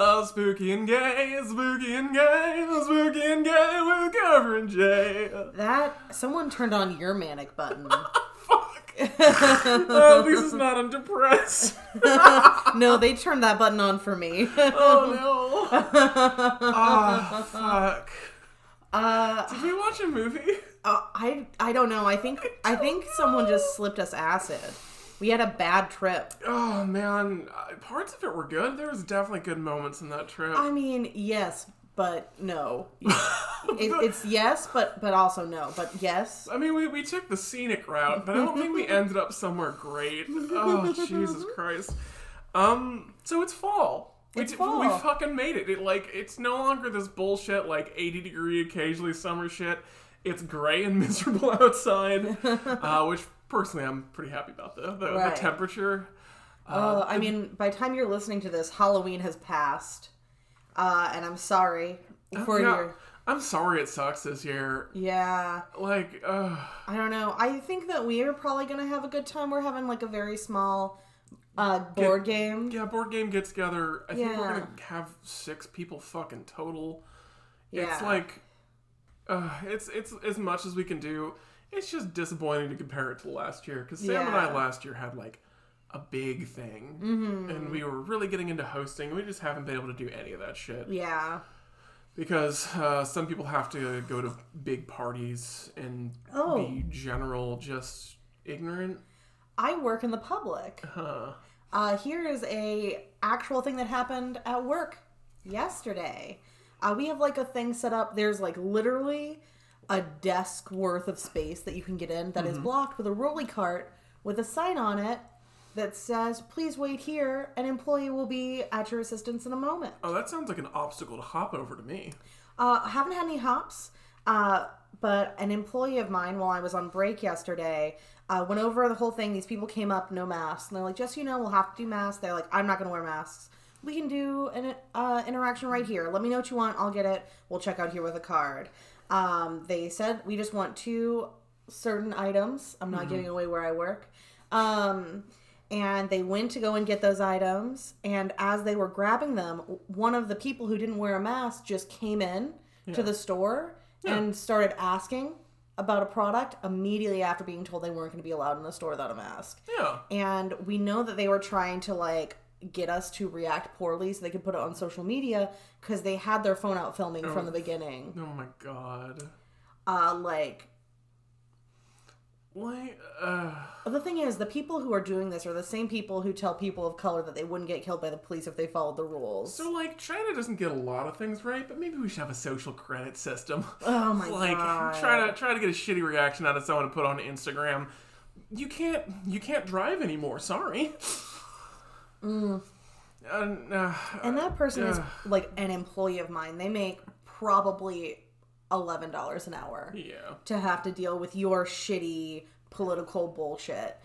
Oh, spooky and gay, spooky and gay, spooky and gay with Carver and Jay. That someone turned on your manic button. Fuck. oh, this is not. I'm depressed. no, they turned that button on for me. Oh no. Ah, fuck. Uh, Did we watch a movie? uh, I I don't know. I think I think someone just slipped us acid. We had a bad trip. Oh man, parts of it were good. There was definitely good moments in that trip. I mean, yes, but no. It, it's yes, but but also no. But yes. I mean, we, we took the scenic route, but I don't think we ended up somewhere great. Oh, Jesus Christ. Um, so it's fall. We, It's fall. we fucking made it. It like it's no longer this bullshit like 80 degree occasionally summer shit. It's gray and miserable outside, uh, which personally I'm pretty happy about the the, Right. the temperature. Uh, I mean, by the time you're listening to this, Halloween has passed, uh, and I'm sorry for Yeah, your. I'm sorry it sucks this year. Yeah, Like, uh, I don't know. I think that we are probably gonna have a good time. We're having like a very small uh, board game. yeah, board game get together. I think we're Yeah. gonna have six people fucking total. Yeah. It's like, uh, it's it's as much as we can do. It's just disappointing to compare it to last year because Sam and I last year had like a big thing, Mm-hmm. and we were really getting into hosting. And we just haven't been able to do any of that shit Yeah. because uh, some people have to go to big parties and Oh. be general, just ignorant. I work in the public. Huh. Uh, here is a actual thing that happened at work yesterday. Uh, we have like a thing set up. There's like literally a desk worth of space that you can get in that is blocked with a rolly cart with a sign on it that says, "Please wait here. An employee will be at your assistance in a moment." Oh, that sounds like an obstacle to hop over to me. Uh, I haven't had any hops, uh, but an employee of mine, while I was on break yesterday, uh, went over the whole thing. These people came up, no masks, and they're like, "Just so you know, we'll have to do masks." They're like, "I'm not going to wear masks. We can do an uh, interaction right here. Let me know what you want. I'll get it. We'll check out here with a card." Um, they said we just want two certain items. I'm not giving away where I work. Um, and they went to go and get those items. And as they were grabbing them, one of the people who didn't wear a mask just came in to the store and started asking about a product immediately after being told they weren't going to be allowed in the store without a mask. Yeah. And we know that they were trying to like get us to react poorly so they could put it on social media because they had their phone out filming from the beginning. Oh my god. Uh, like Like, uh, The thing is, the people who are doing this are the same people who tell people of color that they wouldn't get killed by the police if they followed the rules. so like China doesn't get a lot of things right, but maybe we should have a social credit system. Oh my like god! try to try to get a shitty reaction out of someone to put on Instagram. You can't you can't drive anymore. Sorry. Uh, uh, and that person is like an employee of mine. They make probably eleven dollars an hour yeah. to have to deal with your shitty political bullshit.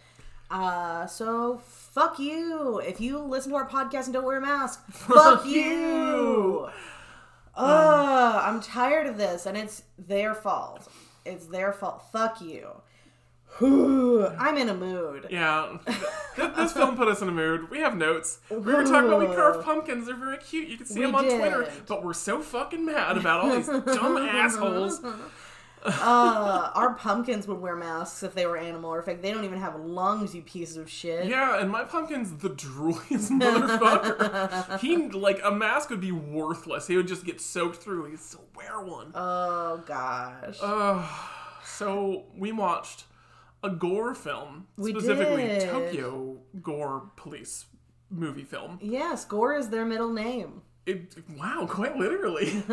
Uh, so fuck you. If you listen to our podcast and don't wear a mask, fuck you. Ugh, I'm tired of this, and it's their fault. It's their fault. Fuck you. I'm in a mood. Yeah, this film put us in a mood. We have notes. We were talking about we carved pumpkins. They're very cute. You can see We them on Twitter. But we're so fucking mad about all these dumb assholes. Uh, our pumpkins would wear masks if they were animal or fake. They don't even have lungs, you pieces of shit. Yeah, and my pumpkin's the drooliest motherfucker. he like a mask would be worthless. He would just get soaked through. He'd still wear one. Oh gosh. Uh, so we watched a gore film, We specifically did. Tokyo gore police movie film. yes, Gore is their middle name. It, wow, quite literally.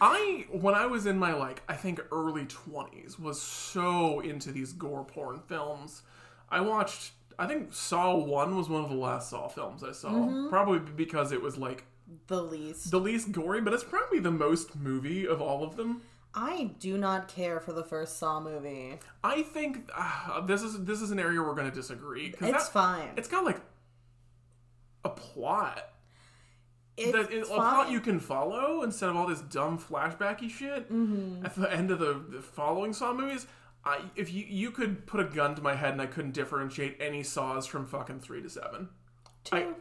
I when I was in my like I think early 20s was so into these gore porn films. I watched I think Saw 1 was one of the last Saw films I saw. Mm-hmm. Probably because it was like The least. the least gory, but it's probably the most movie of all of them. I do not care for the first Saw movie. I think uh, this is this is an area we're going to disagree It's fine. It's got like a plot It's that it, a plot you can follow instead of all this dumb flashbacky shit Mm-hmm. at the end of the, the following Saw movies. I, if you you could put a gun to my head and I couldn't differentiate any Saws from fucking three to seven. I, Two.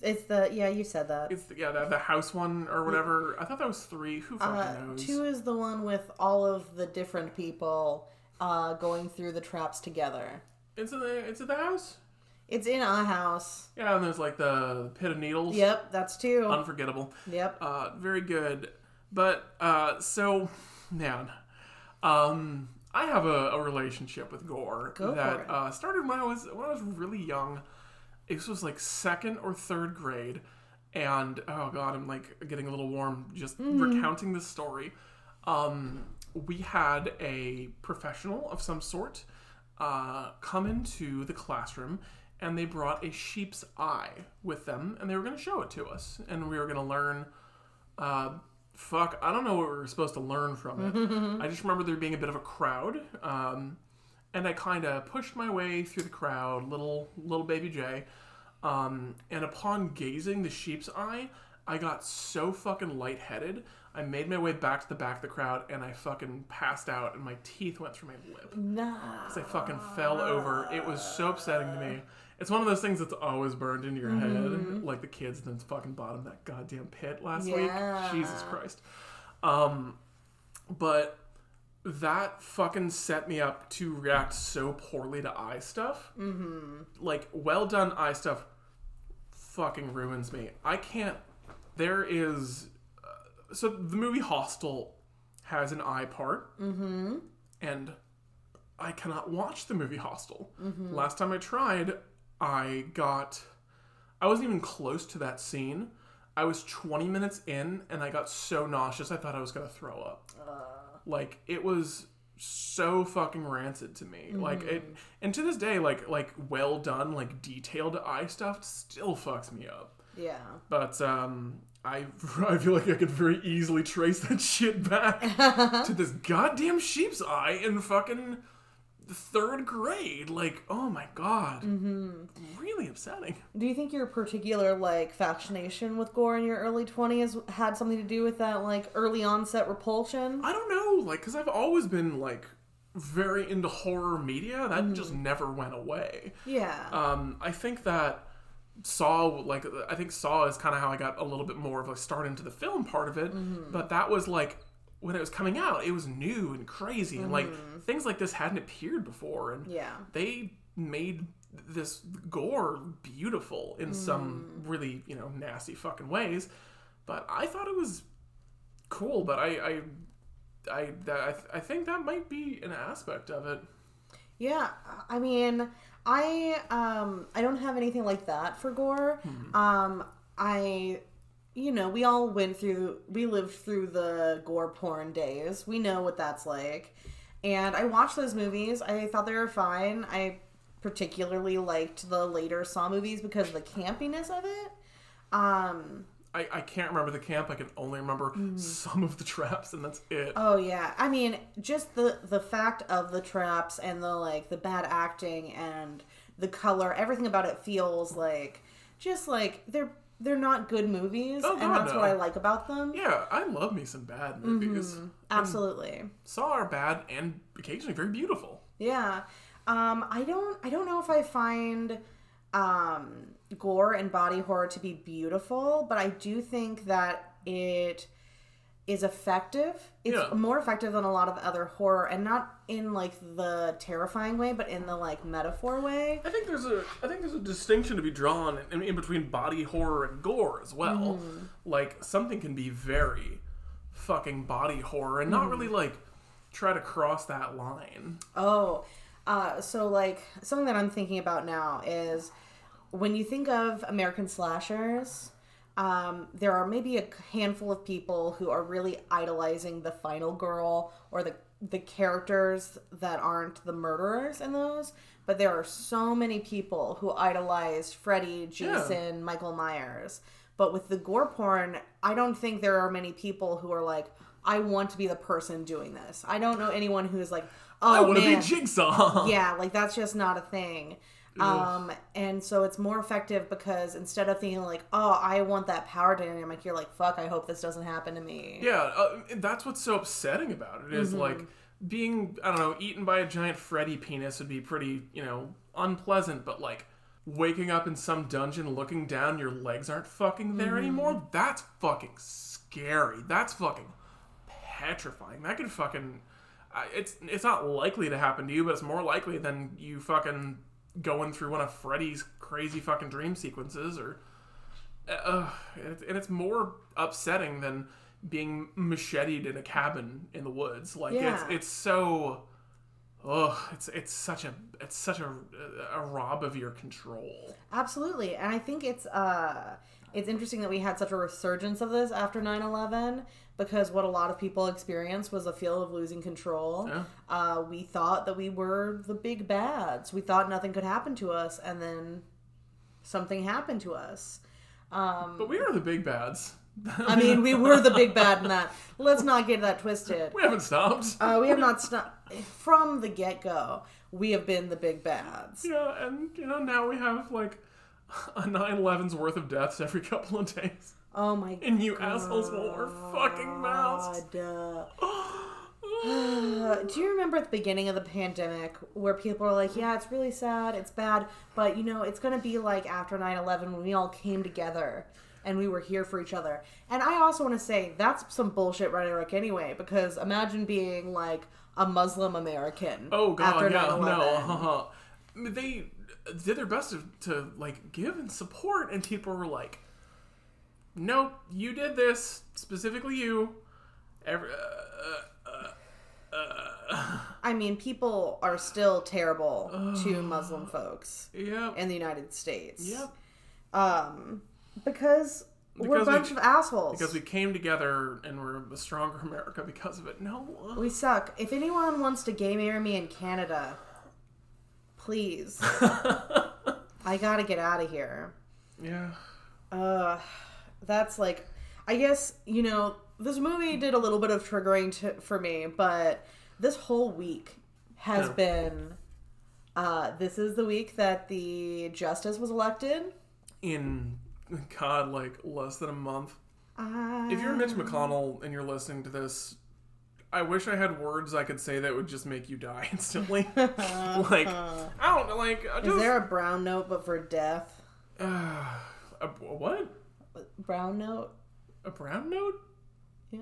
It's the yeah, you said that. It's the, yeah, the, the house one or whatever. I thought that was three. Who fucking Uh, knows? two is the one with all of the different people uh, going through the traps together. It's in the it's in the house. It's in a house. Yeah, and there's like the pit of needles. Yep, that's two. Unforgettable. yep. Uh, very good. But uh, so, man, um, I have a, a relationship with gore Go that. Uh, started when I was when I was really young. This was like second or third grade, and oh god, I'm like getting a little warm just Mm-hmm. recounting this story. Um, we had a professional of some sort uh, come into the classroom and they brought a sheep's eye with them and they were going to show it to us and we were going to learn uh, fuck i don't know what we were supposed to learn from it i just remember there being a bit of a crowd um, and i kind of pushed my way through the crowd little little baby jay um, and upon gazing the sheep's eye i got so fucking lightheaded i made my way back to the back of the crowd and i fucking passed out and my teeth went through my lip Nah. Because I fucking fell over. It was so upsetting to me. It's one of those things that's always burned into your head, like the kids then fucking bottom that goddamn pit last Yeah. week. Jesus Christ. Um, but that fucking set me up to react so poorly to eye stuff. Mm-hmm. Like well done eye stuff, fucking ruins me. I can't. There is. Uh, so the movie Hostel has an eye part, mm-hmm. and I cannot watch the movie Hostel. Last time I tried, I got. I wasn't even close to that scene. I was 20 minutes in and I got so nauseous I thought I was going to throw up. Like it was so fucking rancid to me. Like it and to this day like like well done like detailed eye stuff still fucks me up. Yeah. But um I I feel like I could very easily trace that shit back to this goddamn sheep's eye in fucking third grade. Like, oh my god, mm-hmm. really upsetting. Do you think your particular like fascination with gore in your early twenties had something to do with that like early onset repulsion? I don't know, like, because I've always been like very into horror media. That mm. just never went away. Yeah. Um, I think that Saw, like, I think Saw is kind of how I got a little bit more of a start into the film part of it. Mm-hmm. But that was like when it was coming out, it was new and crazy, and like mm-hmm. things like this hadn't appeared before, and yeah. they made this gore beautiful in some mm. really you know nasty fucking ways. But I thought it was cool. But I I I that, I, th- I think that might be an aspect of it. Yeah, I mean, I um I don't have anything like that for gore. Um I you know, we all went through we lived through the gore porn days. We know what that's like. And I watched those movies. I thought they were fine. I particularly liked the later Saw movies because of the campiness of it. Um I, I can't remember the camp. I can only remember some of the traps, and that's it. Oh yeah, I mean, just the the fact of the traps and the like the bad acting and the color, everything about it feels like just like they're they're not good movies, Oh, and that's no. what I like about them. yeah, I love me some bad movies. Absolutely, Saw are bad and occasionally very beautiful. yeah. Um, I don't I don't know if I find um, gore and body horror to be beautiful, but I do think that it is effective. It's Yeah. more effective than a lot of other horror, and not in like the terrifying way, but in the like metaphor way. I think there's a I think there's a distinction to be drawn in, in between body horror and gore as well. Like something can be very fucking body horror and not really like try to cross that line. Oh, uh, so like something that I'm thinking about now is when you think of American slashers, um, there are maybe a handful of people who are really idolizing the final girl or the the characters that aren't the murderers in those. But there are so many people who idolize Freddy, Jason, Michael Myers. But with the gore porn, I don't think there are many people who are like, I want to be the person doing this. I don't know anyone who's like, oh I want to be Jigsaw. yeah, like that's just not a thing. Um, and so it's more effective because instead of thinking like, oh, I want that power dynamic, you're like, fuck, I hope this doesn't happen to me. Yeah, uh, that's what's so upsetting about it is, like being I don't know eaten by a giant Freddy penis would be pretty you know unpleasant, but like waking up in some dungeon, looking down, your legs aren't fucking there anymore. That's fucking scary. That's fucking petrifying. That could fucking. Uh, it's it's not likely to happen to you, but it's more likely than you fucking going through one of Freddy's crazy fucking dream sequences, or uh, and it's- more upsetting than being macheted in a cabin in the woods. Like it's Yeah. it's so. Ugh, it's it's such a it's such a a rob of your control. Absolutely. And I think it's uh it's interesting that we had such a resurgence of this after 9/11 because what a lot of people experienced was a feel of losing control. Yeah. Uh we thought that we were the big bads. We thought nothing could happen to us and then something happened to us. Um But we are the big bads. I mean, we were the big bad in that. Let's not get that twisted. we haven't stopped. Uh, we have not stopped from the get go. We have been the big bads. yeah, and you know now we have like a 9/11's worth of deaths every couple of days, Oh my god. and you assholes won't wear fucking masks. god. Do you remember at the beginning of the pandemic where people were like, yeah, it's really sad, it's bad, but you know, it's going to be like after 9 11 when we all came together and we were here for each other. And I also want to say that's some bullshit rhetoric anyway, because imagine being like a Muslim American Oh god, after yeah, 9/11. no. uh-huh. They did their best to, to like give and support, and people were like, "Nope, you did this specifically, you." Every, uh, uh, uh, I mean, people are still terrible to Muslim folks yep, in the United States. yep. Um, because, we're a Because we- bunch of assholes. Because we came together and we're a stronger America because of it. No, uh, We suck. If anyone wants to gay marry me in Canada, please. I gotta get out of here. yeah. Uh, that's like, I guess you know this movie did a little bit of triggering to, for me, but this whole week has Yeah. been. Uh, this is the week that the justice was elected. In God, like less than a month. Uh, If you're Mitch McConnell and you're listening to this, I wish I had words I could say that would just make you die instantly. like I don't like. I is there a brown note but for death? uh, a, what? Brown note? A brown note? Yeah,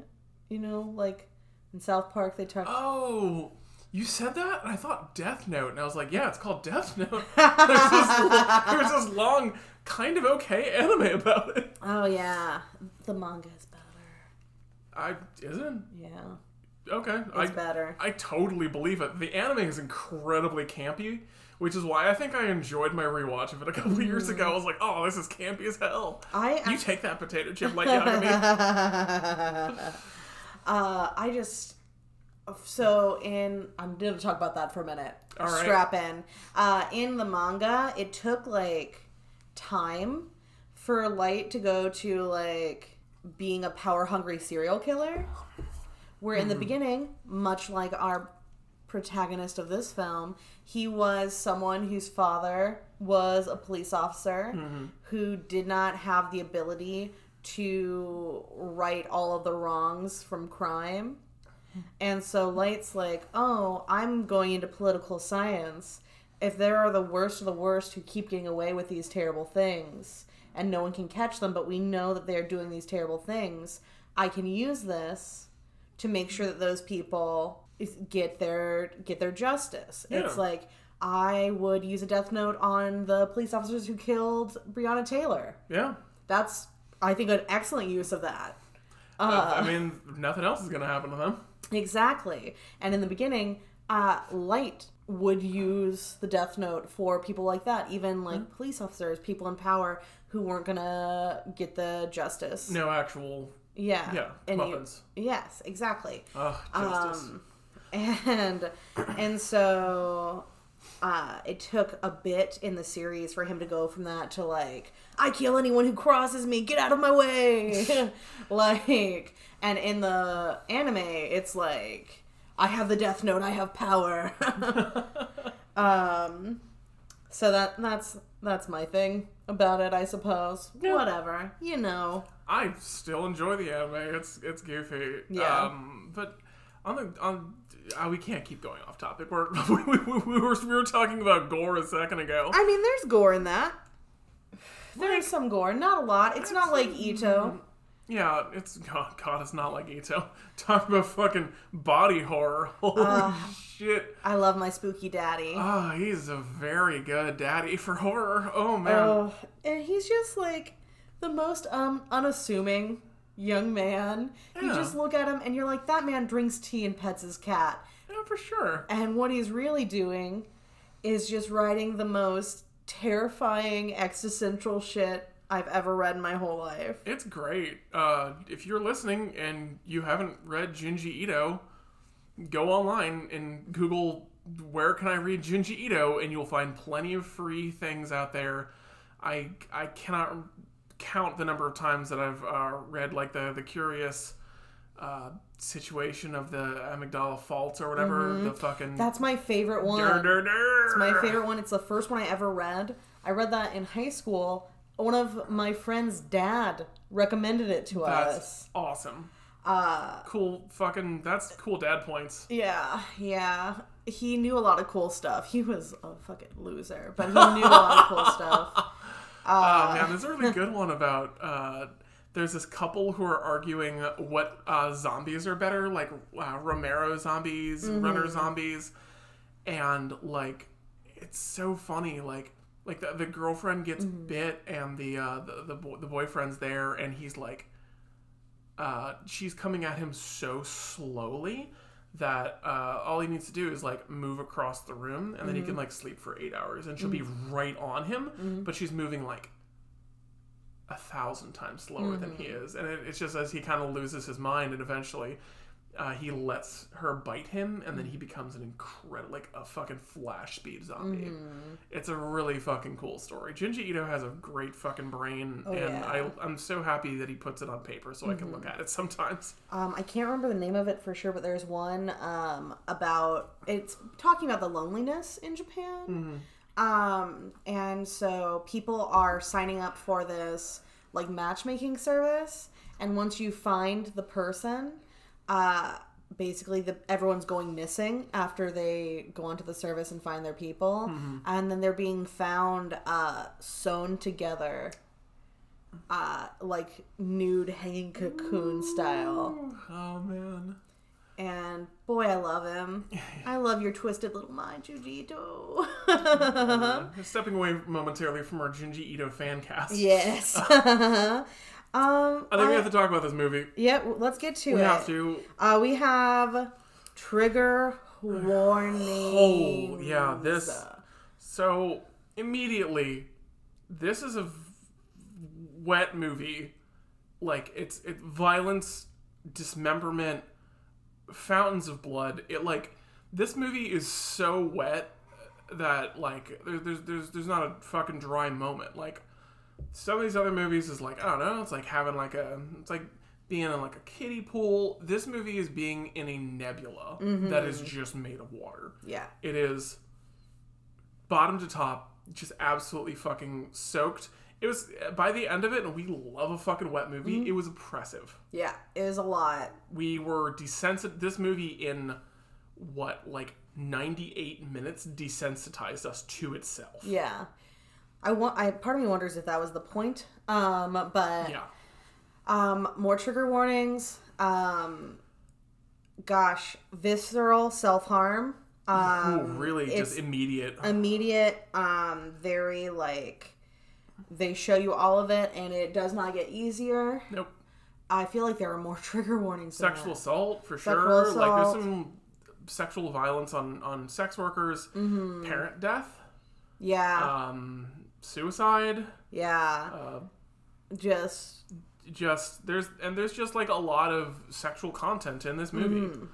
you know, like in South Park they talk. Oh, you said that, and I thought Death Note, and I was like, yeah, it's called Death Note. there's, this, there's this long, kind of okay anime about it. Oh yeah, the manga is better. I isn't Yeah, okay. it's I better. I totally believe it. The anime is incredibly campy, which is why I think I enjoyed my rewatch of it a couple of years ago. I was like, oh, this is campy as hell. I You take that potato chip like out of me. uh, I just so in I'm gonna talk about that for a minute. All right. Strap in. Uh, in the manga, it took like time for Light to go to like being a power hungry serial killer. Where in the mm-hmm. beginning, much like our protagonist of this film, he was someone whose father was a police officer mm-hmm. who did not have the ability to right all of the wrongs from crime. And so Light's like, oh, I'm going into political science. If there are the worst of the worst who keep getting away with these terrible things and no one can catch them, but we know that they're doing these terrible things, I can use this to make sure that those people get their get their justice. It's like I would use a death note on the police officers who killed Breonna Taylor. Yeah. That's I think an excellent use of that. I mean, nothing else is gonna happen to them. Exactly. And in the beginning, uh, Light would use the death note for people like that, even like police officers, people in power who weren't gonna get the justice. No actual. Yeah. Yeah. And you- yes, exactly. Ugh, justice. Um, and and so uh, it took a bit in the series for him to go from that to like I kill anyone who crosses me, get out of my way, like. And in the anime, it's like I have the Death Note, I have power. um, so that that's that's my thing about it, I suppose. Yeah. Whatever, you know. I still enjoy the anime. It's it's goofy. Yeah. Um, but on the on. Uh, we can't keep going off topic. We're, we, we, we, were, we were talking about gore a second ago. I mean, there's gore in that. There's some gore, not a lot. It's not like Ito. Yeah, it's God, God, it's not like Ito. Talk about fucking body horror. Holy shit. I love my spooky daddy. Ah, he's a very good daddy for horror. Oh man. Oh, and he's just like the most um unassuming young man. You just look at him and you're like, that man drinks tea and pets his cat. yeah, for sure. And what he's really doing is just writing the most terrifying existential shit I've ever read in my whole life. It's great. Uh, if you're listening and you haven't read Junji Ito, go online and Google where can I read Junji Ito, and you'll find plenty of free things out there. I I cannot count the number of times that I've uh, read like the the curious uh, situation of the Amigara Fault or whatever the fucking That's my favorite one. Dur, dur, dur. It's my favorite one. It's the first one I ever read. I read that in high school. One of my friend's dad recommended it to us. That's awesome. Uh, Cool fucking. That's cool dad points. yeah, yeah. He knew a lot of cool stuff. He was a fucking loser, but he knew a lot of cool stuff. Oh man, there's a really good one about. Uh, there's this couple who are arguing what uh, zombies are better, like uh, Romero zombies, Runner zombies, and like it's so funny. Like like the, the girlfriend gets bit, and the uh, the the, boy, the boyfriend's there, and he's like, uh, she's coming at him so slowly that uh, all he needs to do is like move across the room and then he can like sleep for eight hours and she'll be right on him but she's moving like a thousand times slower than he is. And it, it's just as he kind of loses his mind and eventually uh, he lets her bite him and then he becomes an incredible like a fucking flash speed zombie. It's a really fucking cool story. Junji ito has a great fucking brain and yeah. I, i'm so happy that he puts it on paper so i can look at it sometimes. Um, I can't remember the name of it for sure, but there's one um, about it's talking about the loneliness in Japan. Um, and so people are signing up for this like matchmaking service, and once you find the person, uh, basically the everyone's going missing after they go onto the service and find their people, and then they're being found uh, sewn together. Uh, like nude hanging cocoon style. oh man And boy, I love him. I love your twisted little mind, Jujito. Uh, stepping away momentarily from our Junji Ito fan cast. yes. um, I think we have to talk about this movie. yeah, let's get to We it. have to. Uh, we have trigger warning. Oh, yeah, this. So, immediately, this is a v- wet movie. Like, it's it, violence, dismemberment, fountains of blood. It, like, this movie is so wet that, like, there, there's, there's, there's not a fucking dry moment. Like, some of these other movies is like I don't know. It's like having like a it's like being in like a kiddie pool. This movie is being in a nebula that is mm-hmm. just made of water. Yeah. It is bottom to top, just absolutely fucking soaked. It was by the end of it, and we love a fucking wet movie. Mm-hmm. It was oppressive. Yeah, it was a lot. We were desensitized. This movie in what like ninety eight minutes desensitized us to itself. Yeah. I want. I part of me wonders if that was the point. Um, but Yeah. Um, more trigger warnings. Um, gosh, visceral self harm. Um, Ooh, really, just immediate. immediate. Um, very like they show you all of it, and it does not get easier. nope. I feel like there are more trigger warnings. sexual assault for Sexual sure. Like there's some sexual violence on on sex workers, Mm-hmm. parent death, Yeah, um, suicide. yeah. Uh, Just just there's and there's just like a lot of sexual content in this movie, Mm-hmm.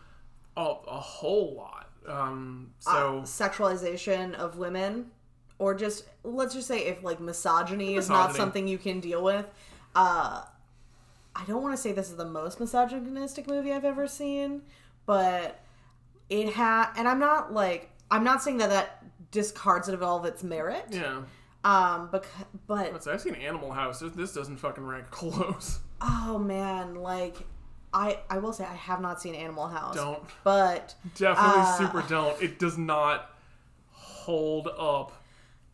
a, a whole lot. Um, so uh, sexualization of women, or just let's just say if like misogyny, is not something you can deal with. Uh, I don't want to say this is the most misogynistic movie I've ever seen, but it had, and I'm not like I'm not saying that that discards it of all of its merit. yeah, Um, but but Let's- I've seen Animal House. This, this doesn't fucking rank close. oh man, like I I will say I have not seen Animal House. Don't. But Definitely Uh, super don't. It does not hold up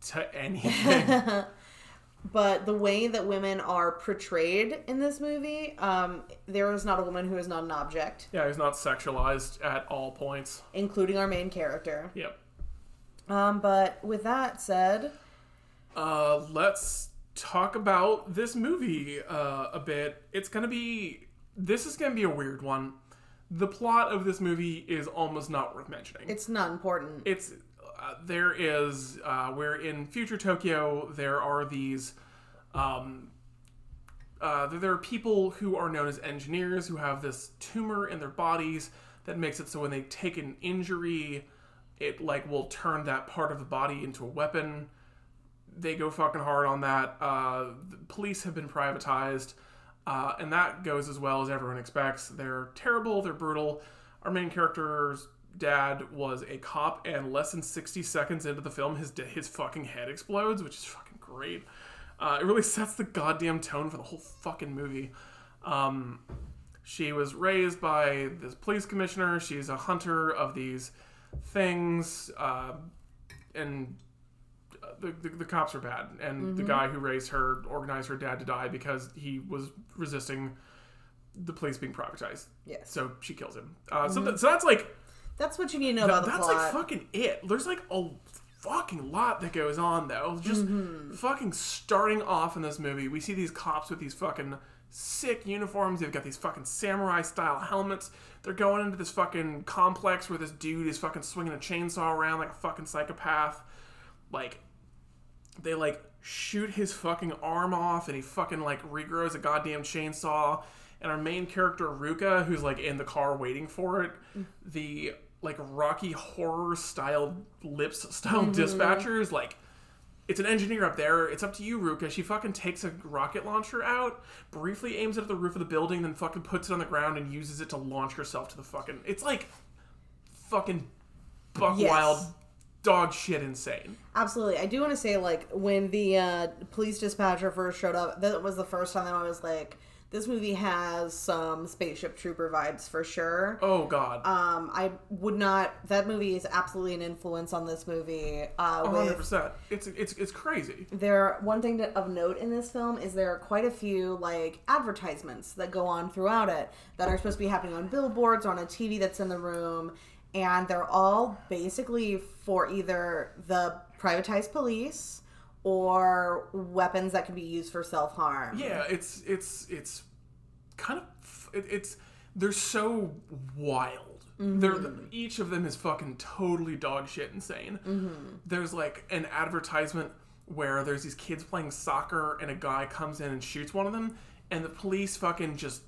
to anything. but the way that women are portrayed in this movie, um, there is not a woman who is not an object, yeah, who's not sexualized at all points. including our main character. Yep. Um, but with that said, Uh, let's talk about this movie uh, a bit. It's gonna be. This is gonna be a weird one. The plot of this movie is almost not worth mentioning. it's not important. it's uh, there is uh, where in future Tokyo there are these um, uh, there there are people who are known as engineers who have this tumor in their bodies that makes it so when they take an injury, it like will turn that part of the body into a weapon. They go fucking hard on that. Uh, the police have been privatized, uh, and that goes as well as everyone expects. They're terrible. They're brutal. Our main character's dad was a cop, and less than sixty seconds into the film, his his fucking head explodes, which is fucking great. Uh, it really sets the goddamn tone for the whole fucking movie. Um, she was raised by this police commissioner. She's a hunter of these things, uh, and the, the, the cops are bad. And the guy who raised her organized her dad to die because he was resisting the police being privatized. Yes. So she kills him. Uh, so, th- so that's like That's what you need to know about the that's plot. like fucking it. There's like a fucking lot that goes on though. Just Mm-hmm. fucking starting off in this movie, we see these cops with these fucking sick uniforms. They've got these fucking samurai style helmets. They're going into this fucking complex where this dude is fucking swinging a chainsaw around like a fucking psychopath. Like they like shoot his fucking arm off and he fucking like regrows a goddamn chainsaw. And our main character Ruka who's like in the car waiting for it mm. the like rocky horror style lips style mm-hmm. dispatchers like it's an engineer up there. It's up to you Ruka. She fucking takes a rocket launcher out briefly aims it at the roof of the building then fucking puts it on the ground and uses it to launch herself to the fucking it's like fucking buck Yes. wild dog shit insane Absolutely. I do want to say, like, when the uh, police dispatcher first showed up, that was the first time that I was like, this movie has some Spaceship Trooper vibes for sure. Oh God, Um, I would not. That movie is absolutely an influence on this movie. Uh, hundred percent. It's it's it's crazy. there, one thing to, of note in this film is there are quite a few like advertisements that go on throughout it that are supposed to be happening on billboards, on a TV that's in the room, and they're all basically for either the privatized police or weapons that can be used for self harm. Yeah, it's it's it's kind of it, it's they're so wild. They're mm-hmm. each of them is fucking totally dog shit insane. Mm-hmm. There's like an advertisement where there's these kids playing soccer and a guy comes in and shoots one of them, and the police fucking just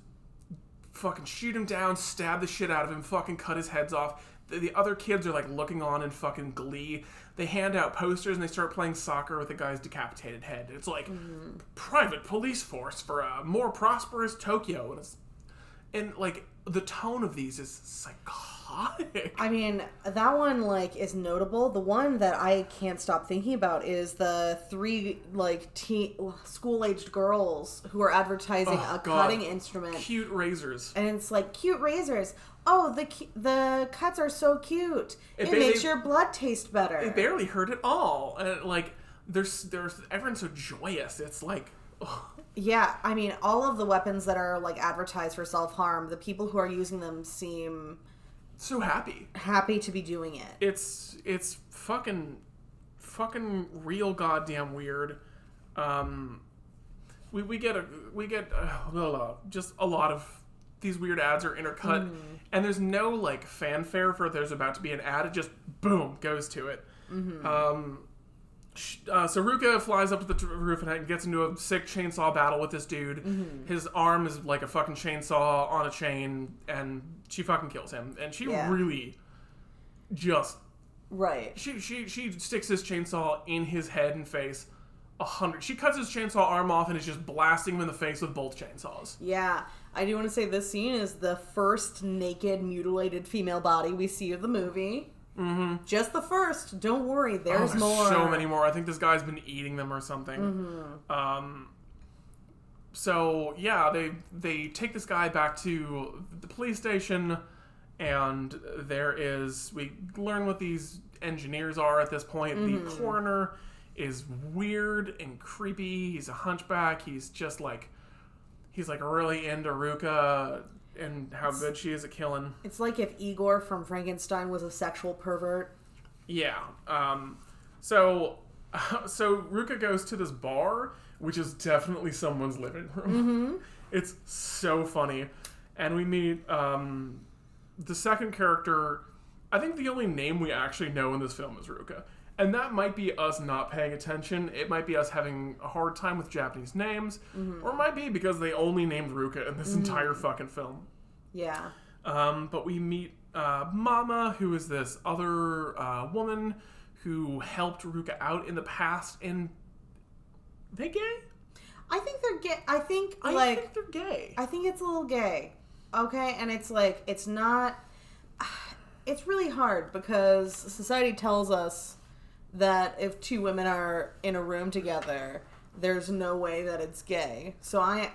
fucking shoot him down, stab the shit out of him, fucking cut his heads off. The, the other kids are like looking on in fucking glee. They hand out posters and they start playing soccer with the guy's decapitated head. It's like mm-hmm. private police force for a more prosperous Tokyo, and it's and like the tone of these is psychotic. I mean, that one like is notable. The one that I can't stop thinking about is the three like teen school-aged girls who are advertising Oh, a God. cutting instrument, Cute razors. and it's like cute razors. Oh, the the cuts are so cute. It, ba- makes your blood taste better. It barely hurt at all, and like there's there's everyone's so joyous. It's like. yeah, I mean, all of the weapons that are like advertised for self harm, the people who are using them seem so happy. happy to be doing it. It's it's fucking fucking real goddamn weird. Um, we we get a we get uh, just a lot of these weird ads are intercut, and there's no like fanfare for there's about to be an ad. It just boom goes to it. Um, sh- uh, so Ruka flies up to the t- roof and gets into a sick chainsaw battle with this dude. His arm is like a fucking chainsaw on a chain, and she fucking kills him. And she Yeah. really just Right. she she she sticks this chainsaw in his head and face. A hundred. She cuts his chainsaw arm off and is just blasting him in the face with both chainsaws. Yeah, I do want to say this scene is the first naked, mutilated female body we see of the movie. Mm-hmm. Just the first. Don't worry, Oh, there's, more. so many more. I think this guy's been eating them or something. Mm-hmm. Um, so yeah, they they take this guy back to the police station, and there is we learn what these engineers are at this point. The coroner is weird and creepy. He's a hunchback. He's just like he's like really into Ruka and how good she is at killing. It's like if Igor from Frankenstein was a sexual pervert. Yeah. Um, so, so Ruka goes to this bar, which is definitely someone's living room. It's so funny, and we meet um, the second character. I think the only name we actually know in this film is Ruka, and that might be us not paying attention. It might be us having a hard time with Japanese names, or it might be because they only named Ruka in this entire fucking film. Yeah. Um, but we meet uh, Mama, who is this other uh, woman who helped Ruka out in the past, and they gay? I think they're gay. I think I like think they're gay. I think it's a little gay. Okay, and it's like it's not. It's really hard because society tells us that if two women are in a room together, there's no way that it's gay. So I,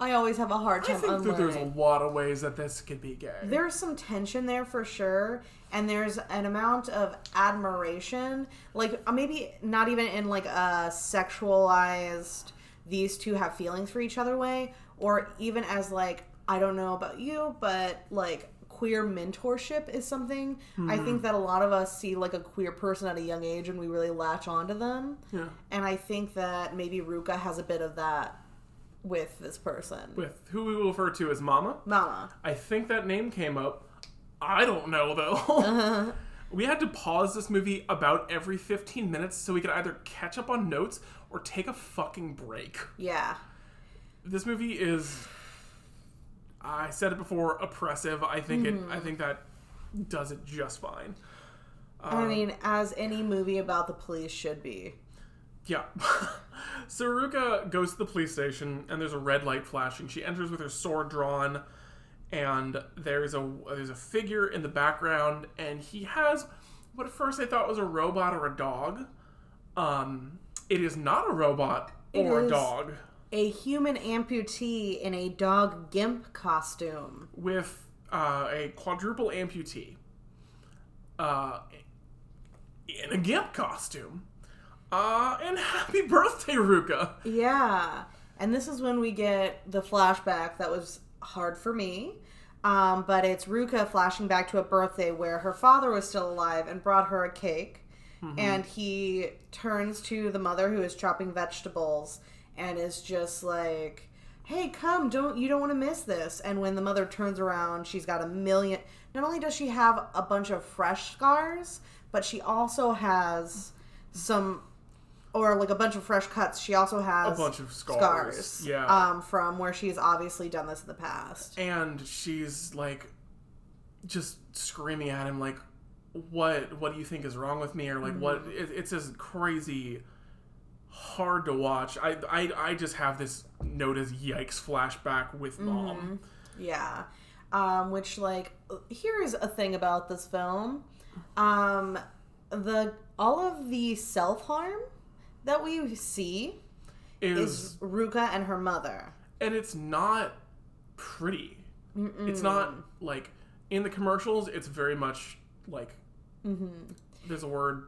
I always have a hard time. I think that there's a lot of ways that this could be gay. There's some tension there for sure, and there's an amount of admiration, like uh, maybe not even in like a sexualized these two have feelings for each other way, or even as like I don't know about you, but like queer mentorship is something I think that a lot of us see like a queer person at a young age and we really latch onto them. yeah. And I think that maybe Ruka has a bit of that with this person. With who we will refer to as Mama. Mama. I think that name came up. I don't know though. Uh-huh. we had to pause this movie about every 15 minutes so we could either catch up on notes or take a fucking break. Yeah. this movie is I said it before oppressive. I think it I think that does it just fine. I mean, as any movie about the police should be. Yeah. so Ruka goes to the police station and there's a red light flashing. She enters with her sword drawn and there's a there's a figure in the background and he has what at first I thought was a robot or a dog. Um it is not a robot or a dog A human amputee in a dog gimp costume. with uh, a quadruple amputee uh, in a gimp costume. Uh, and happy birthday, Ruka! Yeah. And this is when we get the flashback that was hard for me. Um, but it's Ruka flashing back to a birthday where her father was still alive and brought her a cake. And he turns to the mother who is chopping vegetables and is just like, "Hey, come! Don't you don't want to miss this?" And when the mother turns around, she's got a million. Not only does she have a bunch of fresh scars, but she also has some, or like a bunch of fresh cuts. She also has A bunch of scars. Yeah. um, from where she's obviously done this in the past. And she's like, just screaming at him, like, "What? What do you think is wrong with me?" Or like, "What?" It, it's just crazy, hard to watch. I, I, I just have this note as yikes flashback with mom. Yeah. Um, which like here is a thing about this film. Um, the all of the self harm that we see Is is Ruka and her mother. and it's not pretty. It's not like in the commercials. It's very much like there's a word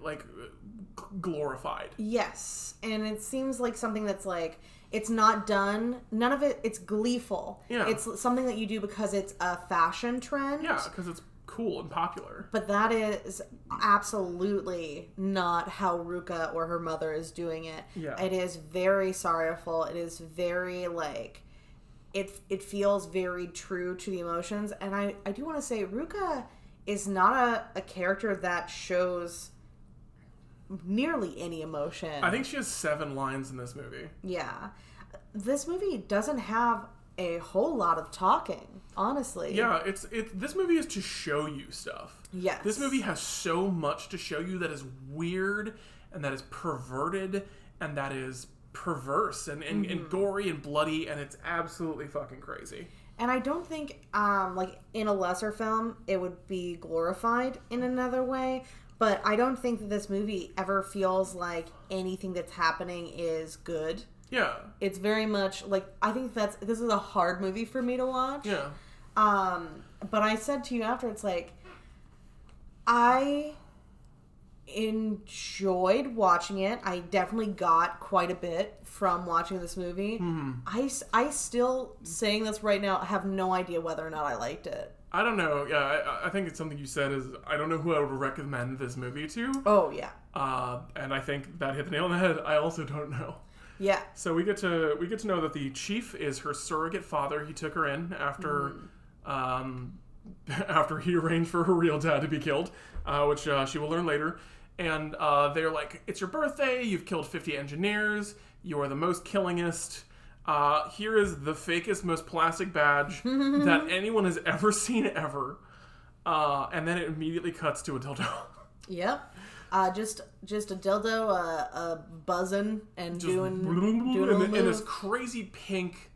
like glorified. Yes, and it seems like something that's like it's not done. None of it. It's gleeful. Yeah. It's something that you do because it's a fashion trend. Yeah, because it's cool and popular. But that is absolutely not how Ruka or her mother is doing it. Yeah. It is very sorrowful. It is very like it it feels very true to the emotions. And I, I do want to say Ruka is not a, a character that shows nearly any emotion. I think she has seven lines in this movie. yeah. This movie doesn't have a whole lot of talking, honestly. Yeah, it's it. This movie is to show you stuff. Yes. This movie has so much to show you that is weird and that is perverted and that is perverse and, and, and gory and bloody and it's absolutely fucking crazy. And I don't think, um, like in a lesser film, it would be glorified in another way. But I don't think that this movie ever feels like anything that's happening is good. Yeah. It's very much like I think that's this is a hard movie for me to watch. Yeah. Um, but I said to you after, it's like I enjoyed watching it. I definitely got quite a bit from watching this movie. I I still saying this right now I have no idea whether or not I liked it. I don't know. Yeah, I, I think it's something you said is I don't know who I would recommend this movie to. Oh yeah, Uh, and I think that hit the nail on the head. I also don't know. yeah, So we get to we get to know that the chief is her surrogate father. He took her in after um, after he arranged for her real dad to be killed, uh, which uh, she will learn later. And uh, they're like, "It's your birthday. You've killed fifty engineers. You are the most killingest." Uh, here is the fakest, most plastic badge that anyone has ever seen ever. Uh, and then it immediately cuts to a dildo. yep. Uh, just just a dildo, uh, uh buzzing and doing bloom, bloom, doing a in, little this crazy pink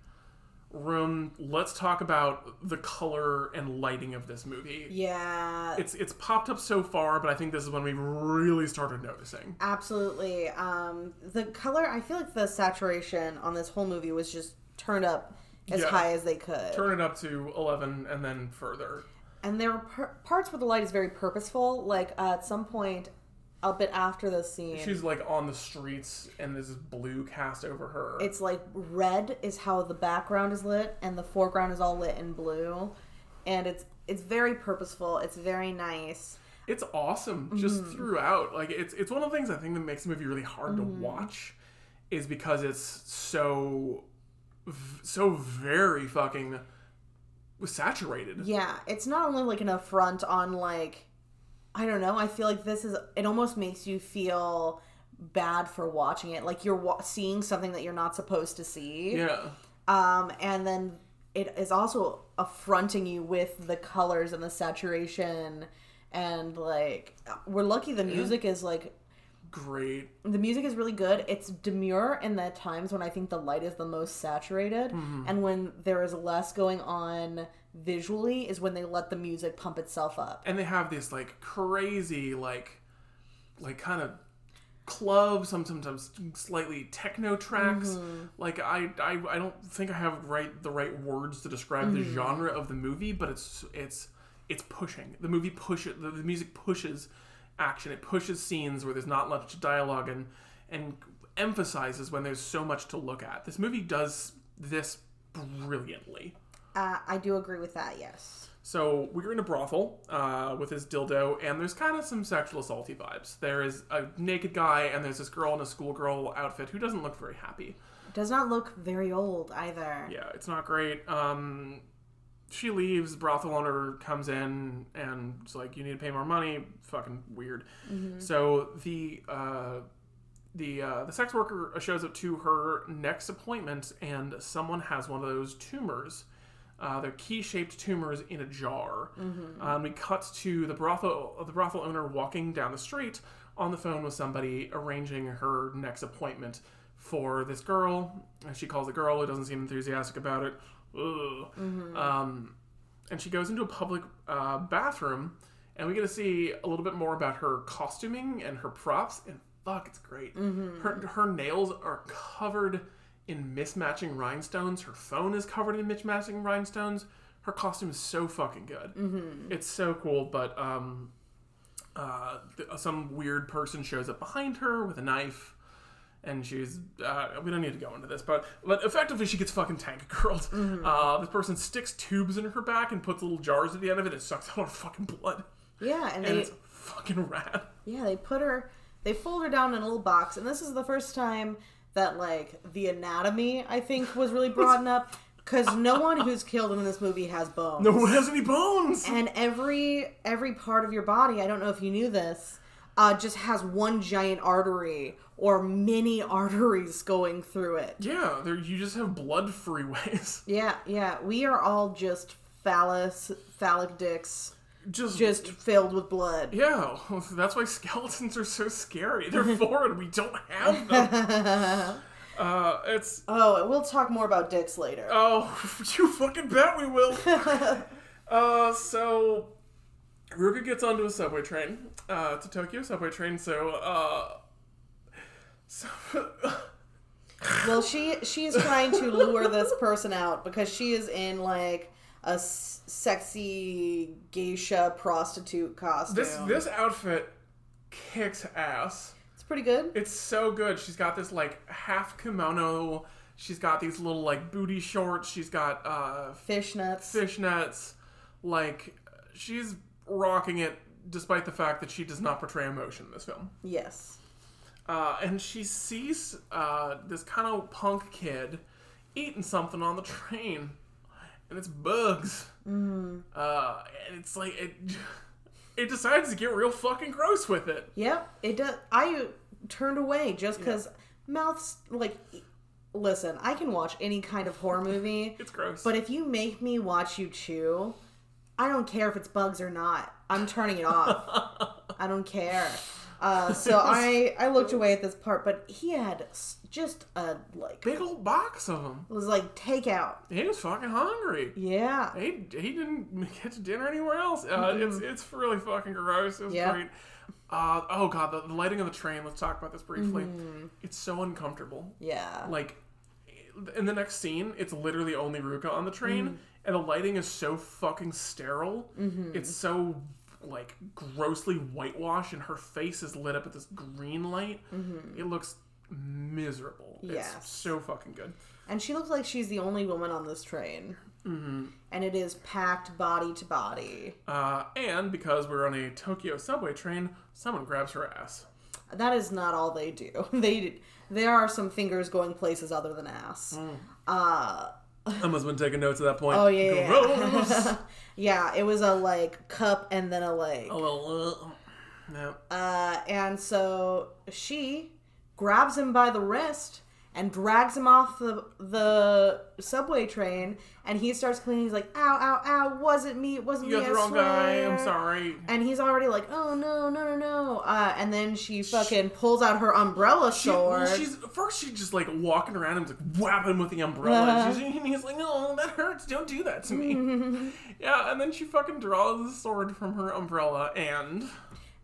room. Let's talk about the color and lighting of this movie. Yeah, It's it's popped up so far, but I think this is when we really started noticing. Absolutely. Um, the color, I feel like the saturation on this whole movie was just turned up as Yeah. high as they could. Turn it up to eleven and then further. and there were par- parts where the light is very purposeful. Like uh, at some point, a bit after the scene, She's like on the streets, and there's this blue cast over her. it's like red is how the background is lit, and the foreground is all lit in blue, and it's it's very purposeful. It's very nice. it's awesome just Mm-hmm. throughout. Like it's it's one of the things I think that makes the movie really hard Mm-hmm. to watch, is because it's so so very fucking saturated. Yeah, it's not only like an affront on like I don't know. I feel like this is it almost makes you feel bad for watching it. Like you're wa- seeing something that you're not supposed to see. Yeah. Um and then it is also affronting you with the colors and the saturation and like we're lucky the music is like Great. the music is really good. It's demure in the times when I think the light is the most saturated, and when there is less going on visually is when they let the music pump itself up. and they have this like crazy like like kind of club some sometimes slightly techno tracks Mm-hmm. like I, I i don't think i have right the right words to describe the Mm-hmm. genre of the movie but it's it's it's pushing the movie pushes the, the music pushes action it pushes scenes where there's not much dialogue and and emphasizes when there's so much to look at this movie does this brilliantly Uh, I do agree with that. Yes. so we're in a brothel uh, with his dildo, and there's kind of some sexual assaulty vibes. There is a naked guy, and there's this girl in a schoolgirl outfit who doesn't look very happy. Does not look very old either. Yeah, it's not great. Um, she leaves. Brothel owner comes in and it's like, "You need to pay more money." Fucking weird. So the uh, the uh, the sex worker shows up to her next appointment, and someone has one of those tumors. Uh, they're key-shaped tumors in a jar. Um, we cut to the brothel the brothel owner walking down the street on the phone with somebody, arranging her next appointment for this girl. And she calls the girl, who doesn't seem enthusiastic about it. Ugh. Um, and she goes into a public uh, bathroom, and we get to see a little bit more about her costuming and her props. And fuck, it's great. Her her nails are covered in mismatching rhinestones. Her phone is covered in mismatching rhinestones. Her costume is so fucking good. It's so cool, but um, uh, th- some weird person shows up behind her with a knife, and she's uh, we don't need to go into this, but but effectively she gets fucking tank girled. Uh, this person sticks tubes in her back and puts little jars at the end of it and sucks out her fucking blood, Yeah, and and they it's fucking rad. yeah they put her they fold her down in a little box, and this is the first time that like the anatomy I think was really brought up because no one who's killed in this movie has bones. No one has any bones. and every every part of your body i don't know if you knew this uh, just has one giant artery or many arteries going through it Yeah, you just have blood freeways. yeah yeah we are all just phallus phallic dicks Just just filled with blood yeah, that's why skeletons are so scary. They're foreign. We don't have them. uh, it's oh we'll talk more about dicks later Oh, you fucking bet we will. uh, so Ruka gets onto a subway train, uh, to Tokyo subway train. So, uh, so Well, she she is trying to lure this person out because she is in like a sexy geisha prostitute costume. This this outfit kicks ass. it's pretty good. It's so good. She's got this like half kimono. She's got these little like booty shorts. She's got uh Fishnets. fishnets. Like she's rocking it despite the fact that she does not portray emotion in this film. Yes. Uh, and she sees uh, this kind of punk kid eating something on the train, and it's bugs. Mm. Uh, and it's like it, it decides to get real fucking gross with it. Yep. It does. I turned away just because mouths like. Listen, I can watch any kind of horror movie, It's gross. but if you make me watch you chew, I don't care if it's bugs or not. I'm turning it off. I don't care. Uh, so I I looked away at this part, but he had just a like big old box of them. it was like takeout. He was fucking hungry. Yeah. He, he didn't get to dinner anywhere else. Uh, It's it's really fucking gross. It was Yeah. great. Uh, oh god, the, the lighting of the train. Let's talk about this briefly. Mm-hmm. It's so uncomfortable. Yeah. like in the next scene it's literally only ruka on the train Mm-hmm. and the lighting is so fucking sterile it's so like grossly whitewashed and her face is lit up with this green light it looks miserable. Yes. it's so fucking good And she looks like she's the only woman on this train. Mm-hmm. And it is packed body to body. uh, and because we're on a tokyo subway train someone grabs her ass That is not all they do. They there are some fingers going places other than ass. Uh i must have been taking notes at that point oh yeah. yeah. Yeah. yeah, it was a like cup and then a leg. a little uh, no Uh and so she grabs him by the wrist and drags him off the the subway train and he starts cleaning he's like ow ow ow wasn't me it wasn't you me I the wrong guy i'm sorry And he's already like, oh no, no, no, no. Uh, and then she fucking pulls out her umbrella She, sword. she's first she's just like walking around and like whapping with the umbrella. Uh-huh. She's, and he's like, "Oh, that hurts! Don't do that to me." yeah, and then she fucking draws the sword from her umbrella, and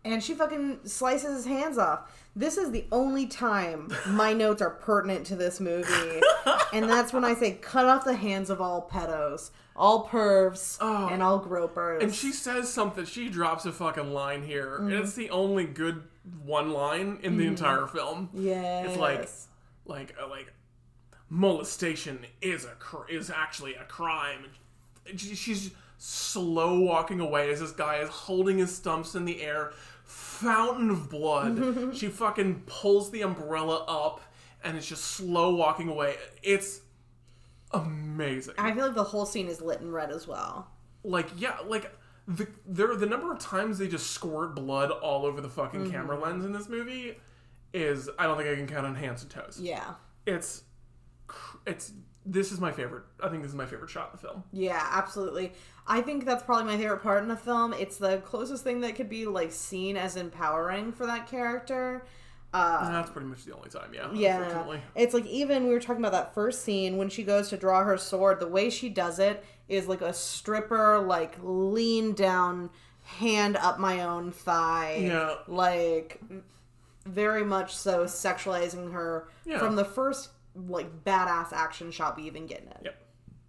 and she fucking slices his hands off. This is the only time my notes are pertinent to this movie. and that's when I say, cut off the hands of all pedos, all pervs, and all gropers. Oh. and she says something. She drops a fucking line here, and it's the only good one line in the entire film. yes. It's like, like, uh, like, molestation is a cr- is actually a crime. She's slow walking away as this guy is holding his stumps in the air, fountain of blood. she fucking pulls the umbrella up and is just slow walking away. It's amazing. I feel like the whole scene is lit in red as well. Like yeah, like. The, there, the number of times they just squirt blood all over the fucking mm-hmm. camera lens in this movie is I don't think I can count on hands and toes. Yeah. it's it's this is my favorite i think this is my favorite shot in the film Yeah, absolutely. I think that's probably my favorite part in the film. It's the closest thing that could be like seen as empowering for that character. Uh, that's pretty much the only time yeah yeah, it's like even we were talking about that first scene when she goes to draw her sword. The way she does it is like a stripper, like lean down, hand up my own thigh. Yeah. like very much so sexualizing her Yeah. from the first like badass action shot we even get in it. yep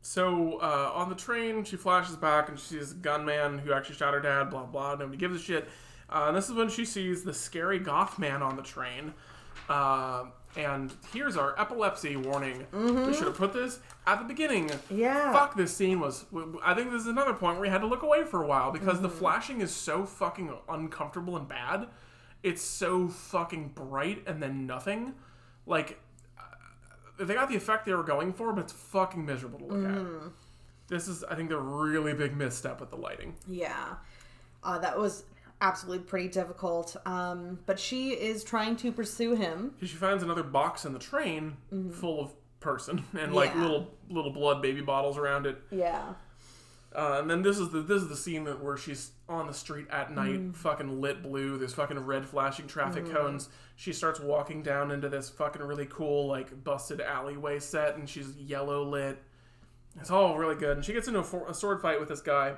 so uh, on the train she flashes back and she sees a gunman who actually shot her dad blah blah nobody gives a shit uh, and this is when she sees the scary goth man on the train uh, and here's our epilepsy warning we should have put this at the beginning Mm-hmm. Yeah. fuck this scene was i think this is another point where we had to look away for a while because the Mm-hmm. flashing is so fucking uncomfortable and bad it's so fucking bright and then nothing like they got the effect they were going for but it's fucking miserable to look Mm-hmm. at this is i think the really big misstep with the lighting Yeah. Uh, that was absolutely pretty difficult. Um, but she is trying to pursue him. she finds another box in the train full of person and like Mm-hmm. Yeah. little little blood baby bottles around it Yeah. Uh, and then this is the this is the scene that where she's on the street at night, Mm. fucking lit blue. There's fucking red flashing traffic cones. She starts walking down into this fucking really cool like busted alleyway set, and she's yellow lit. It's all really good, and she gets into a, for- a sword fight with this guy.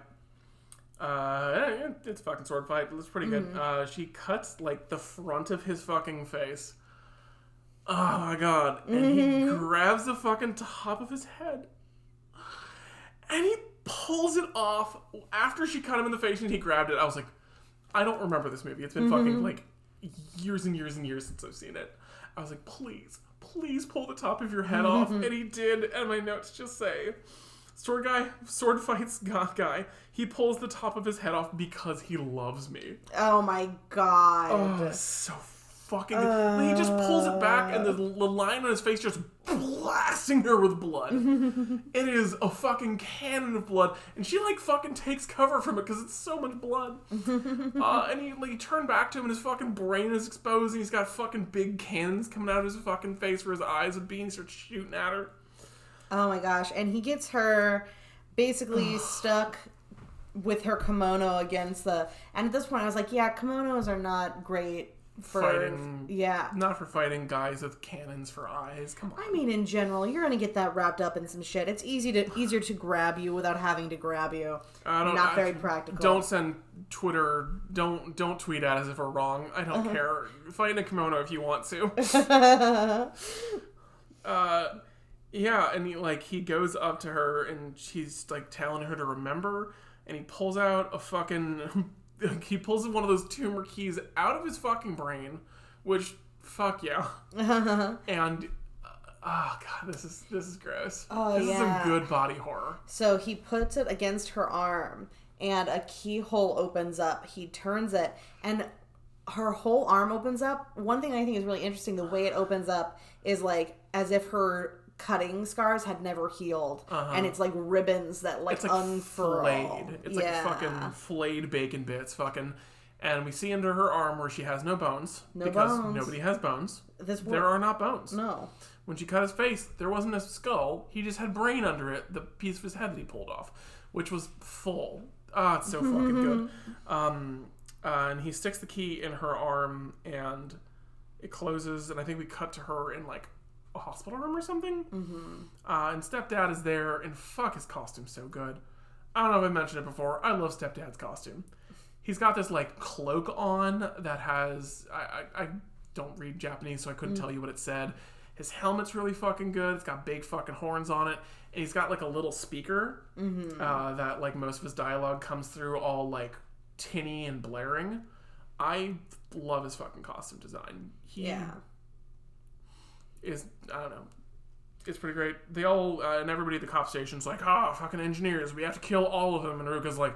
Uh, it's a fucking sword fight. But it's pretty good. Uh, she cuts like the front of his fucking face. Oh my god. And he grabs the fucking top of his head. And he pulls it off after she cut him in the face and he grabbed it. I was like, I don't remember this movie. It's been mm-hmm. fucking like years and years and years since I've seen it. I was like, please, please pull the top of your head off. Mm-hmm. And he did. And my notes just say, sword guy, sword fights goth guy. He pulls the top of his head off because he loves me. Oh my god. Oh, so fucking. he just pulls it back, and the, the line on his face just blasting her with blood. it is a fucking cannon of blood, and she like fucking takes cover from it because it's so much blood. uh, and he like turned back to him, and his fucking brain is exposed, and he's got fucking big cannons coming out of his fucking face where his eyes would be, and he starts shooting at her. Oh my gosh. And he gets her basically stuck with her kimono against the. And at this point, I was like, yeah, kimonos are not great for. Fighting- Yeah. Not for fighting guys with cannons for eyes. Come on. I mean, in general, you're gonna get that wrapped up in some shit. It's easy to easier to grab you without having to grab you. I don't, Not I- very practical. Don't send Twitter. Don't don't tweet at us if we're wrong. I Uh-huh. don't care. Fight in a kimono if you want to. uh, yeah, and he like he goes up to her and she's like telling her to remember, and he pulls out a fucking. he pulls one of those tumor keys out of his fucking brain, which fuck yeah, and. Uh, oh god, this is this is gross. Oh, this is yeah. some good body horror. So he puts it against her arm, and a keyhole opens up. He turns it, and her whole arm opens up. One thing I think is really interesting the way it opens up is like as if her cutting scars had never healed, and it's like ribbons that like, Uh-huh. It's like unfurl. flayed. It's yeah. like fucking flayed bacon bits, fucking. And we see under her arm where she has no bones No because bones. nobody has bones. This There are not bones. no. When she cut his face, there wasn't a skull. He just had brain under it, the piece of his head that he pulled off, which was full. Ah, it's so fucking good. Um, uh, and he sticks the key in her arm, and it closes. And I think we cut to her in like a hospital room or something. Mm-hmm. Uh, and stepdad is there, and fuck, his costume's so good. I don't know if I mentioned it before. I love stepdad's costume. He's got this like cloak on that has I, I, I don't read Japanese, so I couldn't tell you what it said. His helmet's really fucking good. It's got big fucking horns on it, and he's got like a little speaker uh, that like most of his dialogue comes through all like tinny and blaring. I love his fucking costume design. He Yeah. Is I don't know. It's pretty great. They all uh, and everybody at the cop station's like, ah, fucking engineers, we have to kill all of them. And Ruka's like,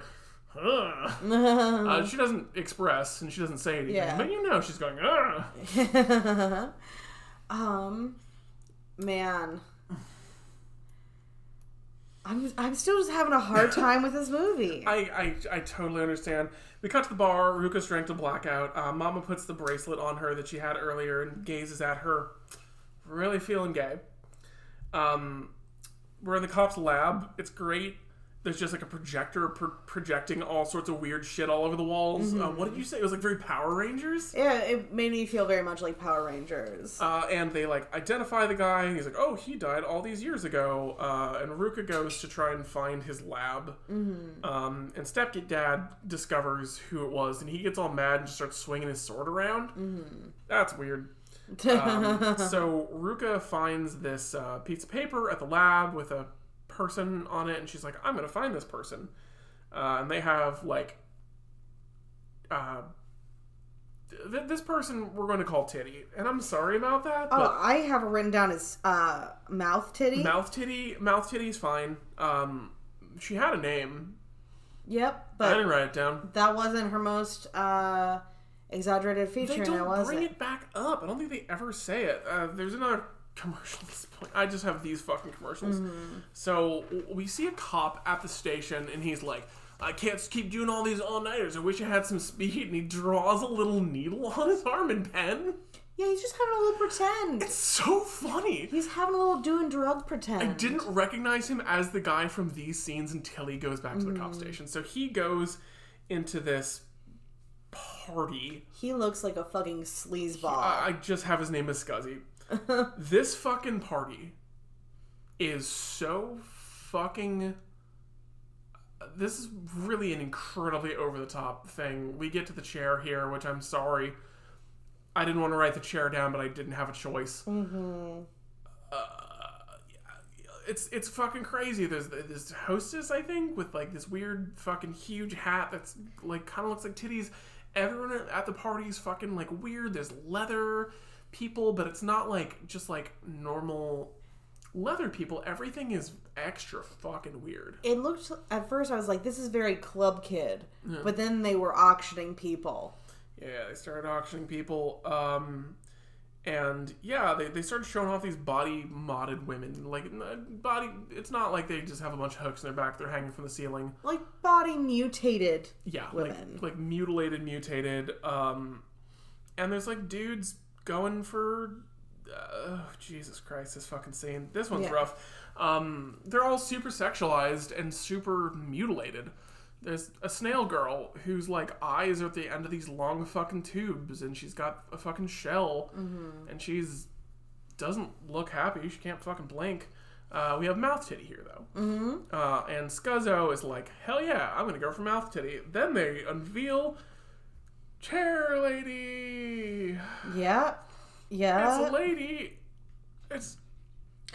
huh. uh, she doesn't express and she doesn't say anything, Yeah. but you know she's going, ah. um, man. I'm, I'm still just having a hard time with this movie. I, I I totally understand. We cut to the bar. Ruka's drank to blackout. Uh, Mama puts the bracelet on her that she had earlier and gazes at her, really feeling gay. Um, we're in the cops' lab. It's great. There's just like a projector pro- projecting all sorts of weird shit all over the walls. Uh, what did you say? It was like very Power Rangers. Yeah, it made me feel very much like Power Rangers. Uh, and they like identify the guy, and he's like, "Oh, he died all these years ago." Uh, and Ruka goes to try and find his lab. Um, and stepdad discovers who it was, and he gets all mad and just starts swinging his sword around. That's weird. Um, so Ruka finds this uh, piece of paper at the lab with a person on it, and she's like, "I'm gonna find this person." Uh, and they have like. Uh, th- this person we're going to call Titty, and I'm sorry about that, oh, but I have it written down as uh, mouth titty. mouth titty, mouth titty's fine. Um, she had a name. Yep, but I didn't write it down. that wasn't her most uh, exaggerated feature, They don't was bring it? it back up. I don't think they ever say it. Uh, there's another commercial at this point. I just have these fucking commercials. Mm-hmm. So we see a cop at the station, and he's like, "I can't keep doing all these all nighters. I wish I had some speed." And he draws a little needle on his arm in pen. Yeah, he's just having a little pretend. It's so funny. He's having a little doing drug pretend. I didn't recognize him as the guy from these scenes until he goes back to the Mm-hmm. cop station. So he goes into this party. He looks like a fucking sleazeball. I I just have his name as Scuzzy. this fucking party is so fucking. This is really an incredibly over the top thing. We get to the chair here, which I'm sorry. I didn't want to write the chair down, but I didn't have a choice. Mm-hmm. Uh, it's it's fucking crazy. There's this hostess, I think, with like this weird fucking huge hat that's like kind of looks like titties. Everyone at the party is fucking like weird. There's leather people, but it's not like just like normal leather people. Everything is extra fucking weird. It looked at first I was like, this is very club kid, but then they were auctioning people. Yeah, they started auctioning people. Um, and yeah, they, they started showing off these body modded women. Like body, it's not like they just have a bunch of hooks in their back; they're hanging from the ceiling. Like body mutated. Yeah, Women. like like mutilated, mutated. Um, and there's like dudes going for. Uh, Jesus Christ, this fucking scene. This one's Yeah. rough. Um, they're all super sexualized and super mutilated. There's a snail girl whose like eyes are at the end of these long fucking tubes, and she's got a fucking shell, and she's doesn't look happy. She can't fucking blink. Uh, we have mouth titty here though, mm-hmm. uh, and Scuzzo is like, hell yeah, I'm gonna go for mouth titty. Then they unveil chair lady. Yeah. Yeah. It's a lady. It's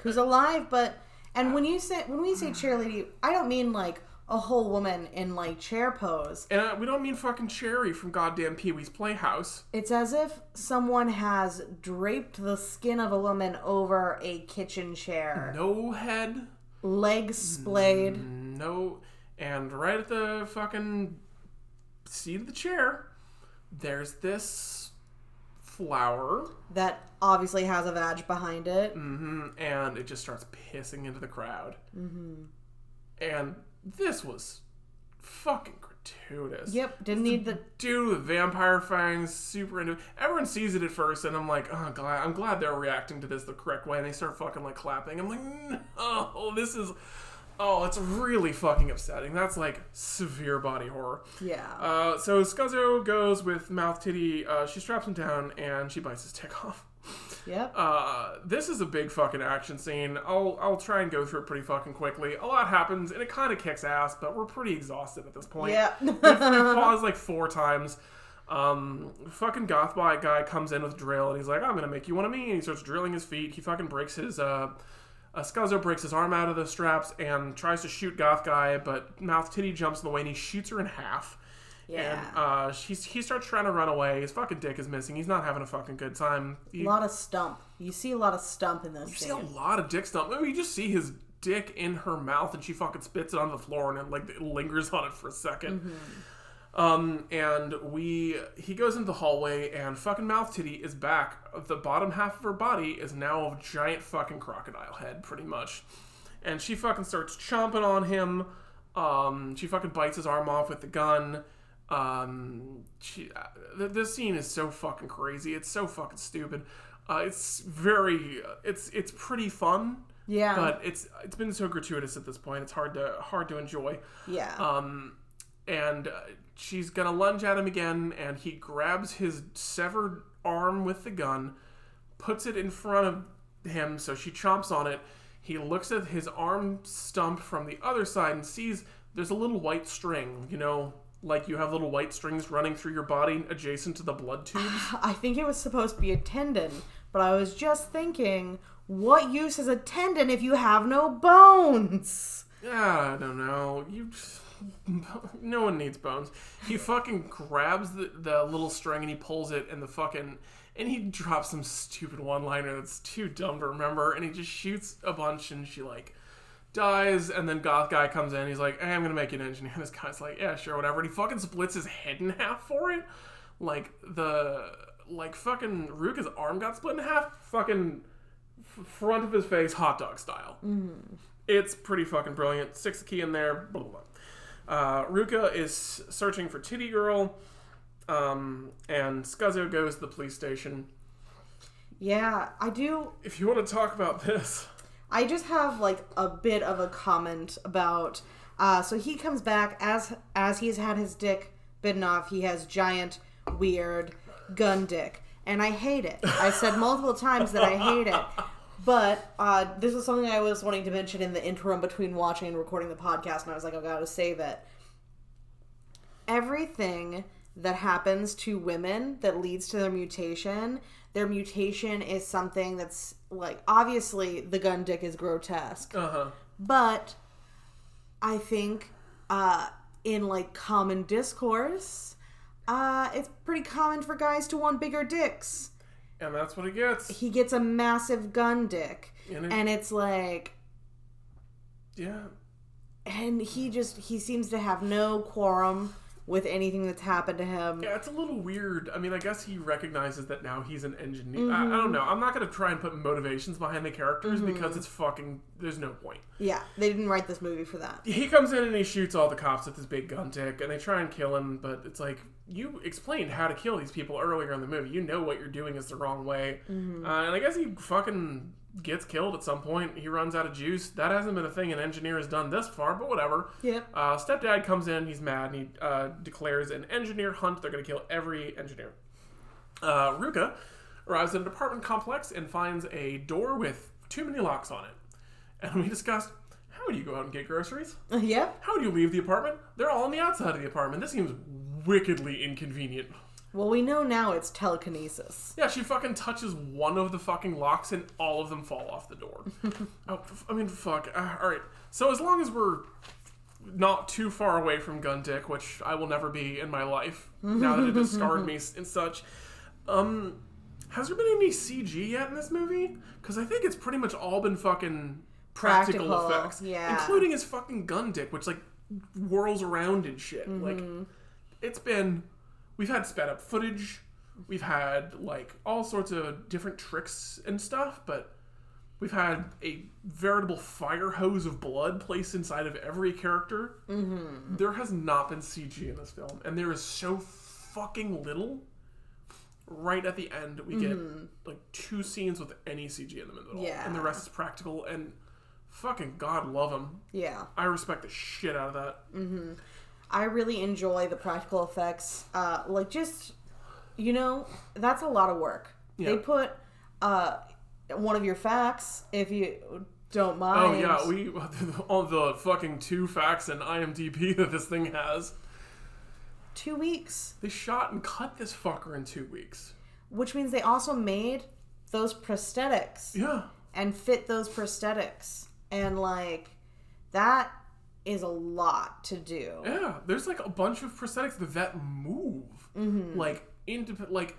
who's alive but and when you say when we say chair lady i don't mean like a whole woman in like chair pose. And uh, we don't mean fucking Chairry from goddamn Pee Wee's Playhouse. it's as if someone has draped the skin of a woman over a kitchen chair. No head, legs splayed. No, and right at the fucking seat of the chair, there's this flower, that obviously has a vag behind it. Hmm and it just starts pissing into the crowd. Mm-hmm. And this was fucking gratuitous. yep didn't need the Dude with vampire fangs, super into. Everyone sees it at first, and I'm like, oh, glad, I'm glad they're reacting to this the correct way. And they start fucking like clapping. I'm like, no, this is, oh, it's really fucking upsetting. That's like severe body horror. yeah Uh, so Scuzzo goes with mouth titty. Uh, she straps him down and she bites his dick off. Yep Uh, this is a big fucking action scene. I'll I'll try and go through it pretty fucking quickly. A lot happens and it kind of kicks ass, but we're pretty exhausted at this point. yeah we've paused like four times. Um, fucking goth boy guy comes in with drill and he's like, "I'm gonna make you one of me." And he starts drilling his feet. He fucking breaks his uh, uh Scuzzo breaks his arm out of the straps and tries to shoot goth guy, but mouth titty jumps in the way and he shoots her in half. Yeah And uh, she's, he starts trying to run away. His fucking dick is missing. He's not having a fucking good time. He- a lot of stump you see a lot of stump in this you see a lot of dick stump. I mean, you just see his dick in her mouth, and she fucking spits it on the floor, and it like it lingers on it for a 2nd Um, and we he goes into the hallway, and fucking mouth titty is back. The bottom half of her body is now a giant fucking crocodile head, pretty much. And she fucking starts chomping on him. Um, she fucking bites his arm off with the gun. Um, she, uh, this scene is so fucking crazy. It's so fucking stupid. Uh, it's very, it's it's pretty fun, yeah but it's it's been so gratuitous at this point. It's hard to hard to enjoy. yeah Um, and uh, she's gonna lunge at him again, and he grabs his severed arm with the gun, puts it in front of him, so she chomps on it. He looks at his arm stump from the other side and sees there's a little white string, you know, like you have little white strings running through your body adjacent to the blood tubes. I think it was supposed to be a tendon, but I was just thinking, what use is a tendon if you have no bones? Yeah, I don't know. You, no one needs bones. He fucking grabs the, the little string and he pulls it, and the fucking and he drops some stupid one liner that's too dumb to remember, and he just shoots a bunch, and she like dies, and then goth guy comes in. He's like, "Hey, I'm gonna make you an engineer." This guy's like, "Yeah, sure, whatever." And he fucking splits his head in half for it, like the like fucking Ruka's arm got split in half. Fucking f- front of his face, hot dog style. It's pretty fucking brilliant. Six key in there. Blah, blah, blah. Uh, Ruka is searching for Titty Girl, um, and Scuzzo goes to the police station. Yeah, I do. If you want to talk about this, I just have like a bit of a comment about. Uh, so he comes back as as he's had his dick bitten off. He has giant, weird gun dick, and I hate it. I said multiple times that I hate it. But uh, this was something I was wanting to mention in the interim between watching and recording the podcast, and I was like, I gotta save it. Everything that happens to women that leads to their mutation. Their mutation is something that's like obviously the gun dick is grotesque, Uh huh. but I think uh, in like common discourse, uh, it's pretty common for guys to want bigger dicks. And that's what he gets. He gets a massive gun dick, And it- and it's like Yeah. and he just he seems to have no quorum with anything that's happened to him. Yeah, it's a little weird. I mean, I guess he recognizes that now he's an engineer. I, I Mm-hmm. don't know. I'm not going to try and put motivations behind the characters because it's fucking. There's no point. Yeah, they didn't write this movie for that. He comes in and he shoots all the cops with his big gun dick, and they try and kill him, but it's like, you explained how to kill these people earlier in the movie. You know what you're doing is the wrong way. Mm-hmm. Uh, and I guess he fucking gets killed at some point. He runs out of juice. That hasn't been a thing an engineer has done this far, but whatever. Yep. Uh, stepdad comes in, he's mad, and he uh, declares an engineer hunt. They're going to kill every engineer. Uh, Ruka arrives at an apartment complex and finds a door with too many locks on it. And we discussed how would you go out and get groceries? Yep. How would you leave the apartment? They're all on the outside of the apartment. This seems wickedly inconvenient. Well, we know now it's telekinesis. Yeah, she fucking touches one of the fucking locks and all of them fall off the door. oh, I mean, fuck. Uh, all right. So as long as we're not too far away from gun dick, which I will never be in my life now that it has scarred me and such, um, has there been any CG yet in this movie? Because I think it's pretty much all been fucking practical, Practical, effects, yeah. including his fucking gun dick, which like whirls around and shit. Mm-hmm. Like, it's been we've had sped up footage we've had like all sorts of different tricks and stuff but we've had a veritable fire hose of blood placed inside of every character mm-hmm. there has not been cg in this film and there is so fucking little right at the end we get like two scenes with any cg in the middle Mm-hmm. Yeah. and the rest is practical and fucking god love them Yeah. i respect the shit out of that I really enjoy the practical effects. Uh, like just, you know, that's a lot of work. Yeah. They put uh, one of your facts, if you don't mind. Oh yeah, we all the fucking two facts in IMDb that this thing has. two weeks, They shot and cut this fucker in two weeks. which means they also made those prosthetics Yeah, and fit those prosthetics, and like that is a lot to do. yeah. There's like a bunch of prosthetics the vet move like into like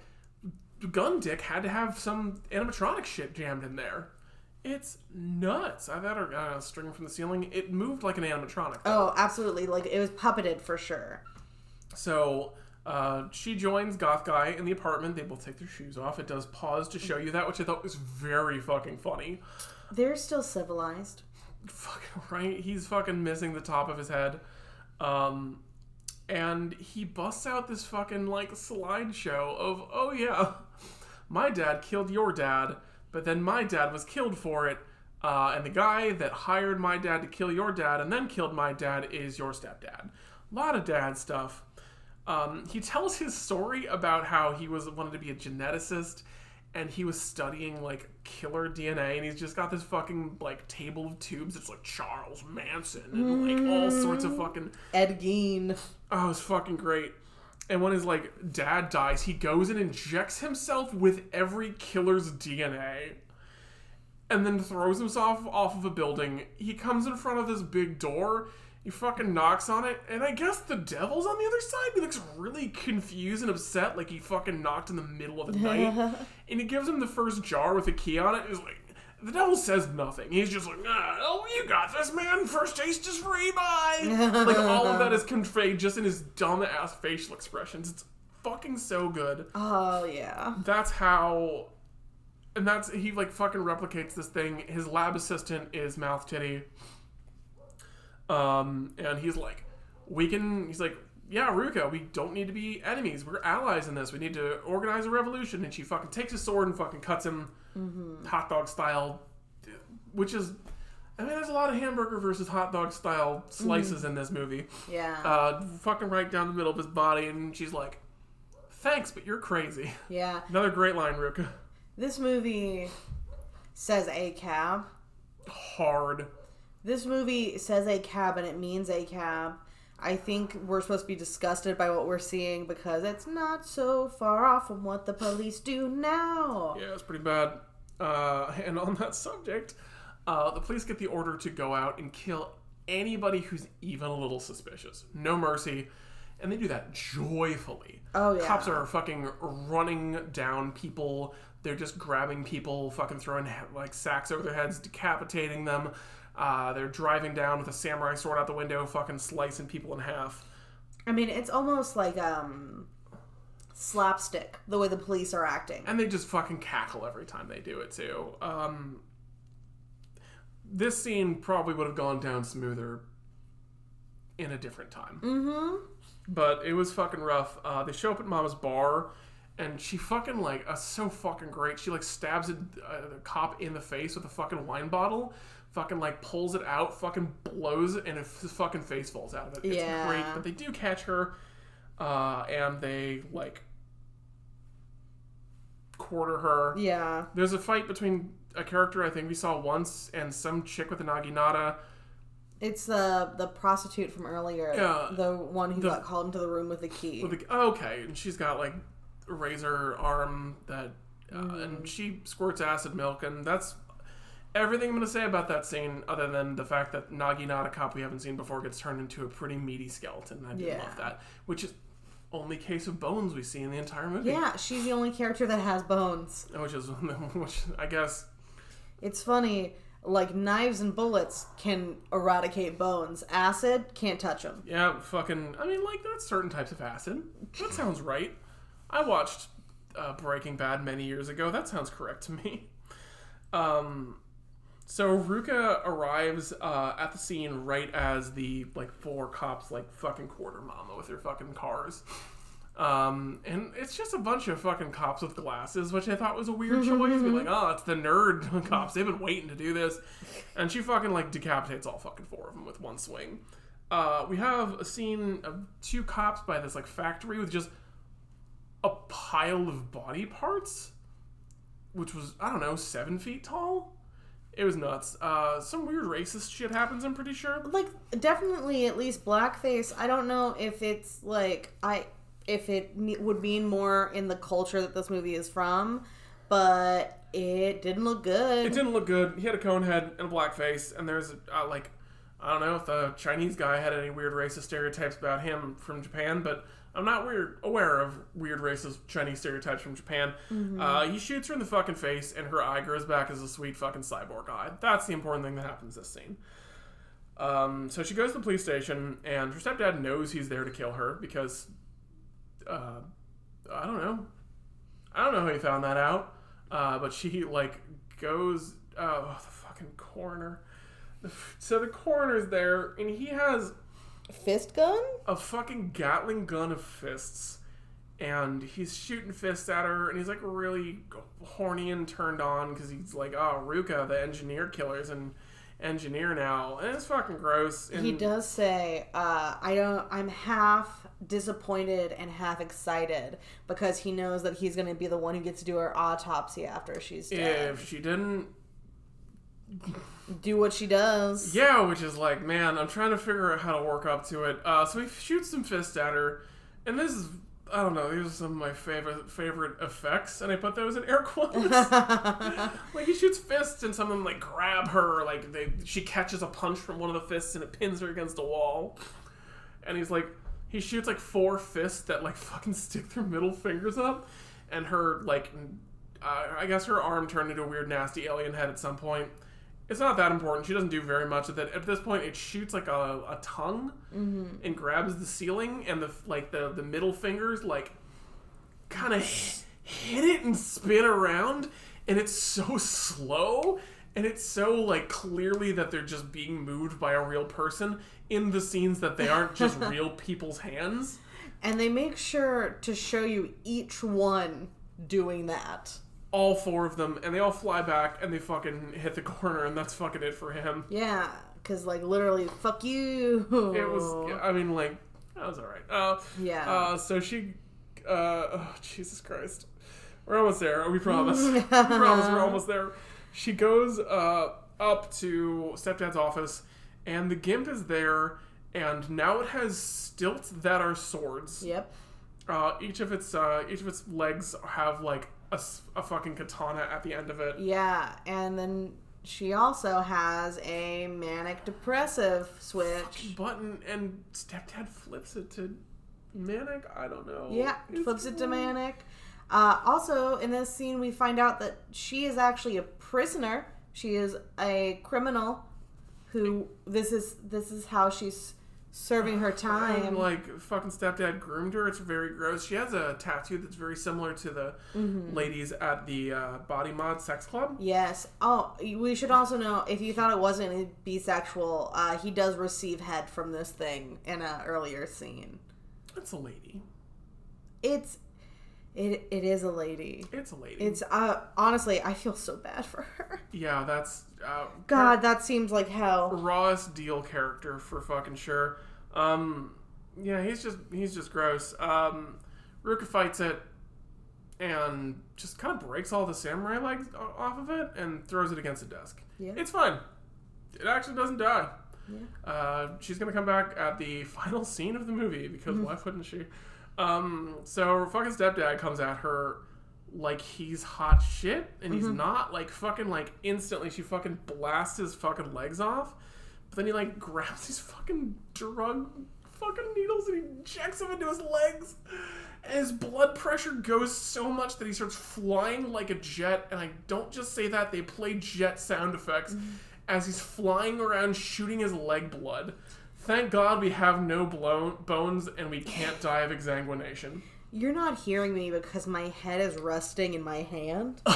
Gun Dick had to have some animatronic shit jammed in there. It's nuts. I've had a uh, string from the ceiling. It moved like an animatronic. Oh, absolutely! Like it was puppeted for sure. So uh, she joins Goth Guy in the apartment. They both take their shoes off. It does pause to show you that, which I thought was very fucking funny. They're still civilized. Right. He's fucking missing the top of his head. Um, and he busts out this fucking like slideshow of, oh yeah, my dad killed your dad, but then my dad was killed for it. Uh, and the guy that hired my dad to kill your dad and then killed my dad is your stepdad. A lot of dad stuff. Um, he tells his story about how he was wanted to be a geneticist and he was studying like killer DNA and he's just got this fucking like table of tubes. It's like Charles Manson and like all sorts of mm. fucking Ed Gein. Oh, it's fucking great. And when his like dad dies, he goes and injects himself with every killer's DNA. And then throws himself off of a building. He comes in front of this big door. He fucking knocks on it, and I guess the devil's on the other side. He looks really confused and upset, like he fucking knocked in the middle of the night. and he gives him the first jar with a key on it. He's like, the devil says nothing. He's just like, ah, oh, you got this, man. First taste is free, bye. like all of that is conveyed just in his dumb ass facial expressions. It's fucking so good. Oh yeah. That's how, and that's he like fucking replicates this thing. His lab assistant is Mouth Titty. Um, and he's like, we can. He's like, yeah, Ruka, we don't need to be enemies. We're allies in this. We need to organize a revolution. And she fucking takes his sword and fucking cuts him, hot dog style, which is. I mean, there's a lot of hamburger versus hot dog style slices in this movie. Yeah. Uh, fucking right down the middle of his body, and she's like, "Thanks, but you're crazy." yeah. Another great line, Ruka. This movie says ACAB. Hard. This movie says ACAB and it means ACAB. I think we're supposed to be disgusted by what we're seeing because it's not so far off from what the police do now. Yeah, it's pretty bad. Uh, and on that subject, uh, the police get the order to go out and kill anybody who's even a little suspicious. No mercy. And they do that joyfully. Oh, yeah. Cops are fucking running down people. They're just grabbing people, fucking throwing like sacks over their heads, decapitating them. Uh, they're driving down with a samurai sword out the window, fucking slicing people in half. I mean, it's almost like um slapstick the way the police are acting. and they just fucking cackle every time they do it too. Um, this scene probably would have gone down smoother in a different time, Mm-hmm. but it was fucking rough. Uh, they show up at Mama's bar, and she fucking like uh, so fucking great. She like stabs a, a cop in the face with a fucking wine bottle. Fucking like pulls it out, fucking blows, it, and his fucking face falls out of it. It's Yeah. great, but they do catch her, uh, and they like quarter her. Yeah. There's a fight between a character I think we saw once and some chick with a naginata. It's the the prostitute from earlier, Yeah. the one who The- got called into the room with the key. With oh, okay, and she's got like a razor arm that, uh, Mm. and she squirts acid milk, and that's everything I'm gonna say about that scene. Other than the fact that Naginata cop we haven't seen before gets turned into a pretty meaty skeleton. I do Yeah. love that, which is only case of bones we see in the entire movie. yeah, she's the only character that has bones. which is which I guess It's funny, like knives and bullets can eradicate bones. Acid can't touch them. Yeah, fucking. I mean, like that's certain types of acid. That sounds right. I watched uh, Breaking Bad many years ago. That sounds correct to me. Um, so Ruka arrives uh, at the scene right as the like four cops like fucking quarter mama with their fucking cars. Um, and it's just a bunch of fucking cops with glasses, which I thought was a weird choice. Be like, oh, it's the nerd cops. They've been waiting to do this, and she fucking like decapitates all fucking four of them with one swing. Uh, we have a scene of two cops by this like factory with just a pile of body parts, which was I don't know seven feet tall. It was nuts. Uh, some weird racist shit happens. I'm pretty sure. Like definitely at least blackface. I don't know if it's like I if it me- would mean more in the culture that this movie is from, but it didn't look good. It didn't look good. He had a cone head and a black face, and there's uh, like I don't know if the Chinese guy had any weird racist stereotypes about him from Japan, but I'm not weird aware of weird racist Chinese stereotypes from Japan. Uh, he shoots her in the fucking face, and her eye grows back as a sweet fucking cyborg eye. That's the important thing that happens this scene. Um, so she goes to the police station, and her stepdad knows he's there to kill her because uh, I don't know. I don't know how he found that out. Uh, but she like goes. Oh, the fucking coroner. So the coroner's there, and he has Fist gun? a fucking Gatling gun of fists, and he's shooting fists at her, and he's like really horny and turned on because he's like, oh, Ruka, the engineer killer's an engineer now, and it's fucking gross. And He does say, uh, I don't I'm half disappointed and half excited because he knows that he's gonna be the one who gets to do her autopsy after she's dead. If she didn't Do what she does. Yeah, which is like, man, I'm trying to figure out how to work up to it. Uh, so he shoots some fists at her, and this is, I don't know, these are some of my favorite favorite effects, and I put those in air quotes. like he shoots fists, and some of them like grab her, like they she catches a punch from one of the fists, and it pins her against a wall. And he's like, he shoots like four fists that like fucking stick their middle fingers up, and her like, uh, I guess her arm turned into a weird nasty alien head at some point it's not that important. She doesn't do very much of that. At this point, it shoots like a, a tongue mm-hmm. and grabs the ceiling, and the like the the middle fingers like kind of hit it and spin around, and it's so slow, and it's so like clearly that they're just being moved by a real person in the scenes that they aren't just real people's hands. And they make sure to show you each one doing that. All four of them, and they all fly back, and they fucking hit the corner, and that's fucking it for him. Yeah, because like literally, fuck you. It was. I mean, like that was all right. Uh, Yeah. Uh, so she. Uh, oh, Jesus Christ, we're almost there. We promise. we promise we're almost there. She goes uh, up to stepdad's office, and the gimp is there, and now it has stilts that are swords. Yep. Uh, each of its uh, each of its legs have like a, a fucking katana at the end of it. Yeah, and then she also has a manic depressive switch. Button and stepdad flips it to manic. I don't know. Yeah, It's flips it to manic. Uh, also, in this scene, we find out that she is actually a prisoner. She is a criminal who this is this is how she's serving her And time. like fucking stepdad groomed her. It's very gross. She has a tattoo that's very similar to the Mm-hmm. ladies at the uh, Body Mod Sex Club. Yes. Oh, we should also know if you thought it wasn't bisexual, uh, he does receive head from this thing in an earlier scene. It's a lady. It's it it is a lady. It's a lady. It's uh honestly, I feel so bad for her. yeah, that's uh, God, that seems like hell. rawest deal character for fucking sure. Um, yeah, he's just he's just gross. Um, Ruka fights it and just kind of breaks all the samurai legs off of it and throws it against a desk. Yeah. It's fine. It actually doesn't die. Uh, she's gonna come back at the final scene of the movie because why wouldn't she? Um, so her fucking stepdad comes at her like he's hot shit, and he's mm-hmm. not like fucking like instantly. She fucking blasts his fucking legs off, but then he like grabs these fucking drug fucking needles and he injects them into his legs. And his blood pressure goes so much that he starts flying like a jet. And I don't just say that, they play jet sound effects mm-hmm. as he's flying around shooting his leg blood. Thank God we have no blown bones and we can't die of exsanguination. You're not hearing me because my head is resting in my hand.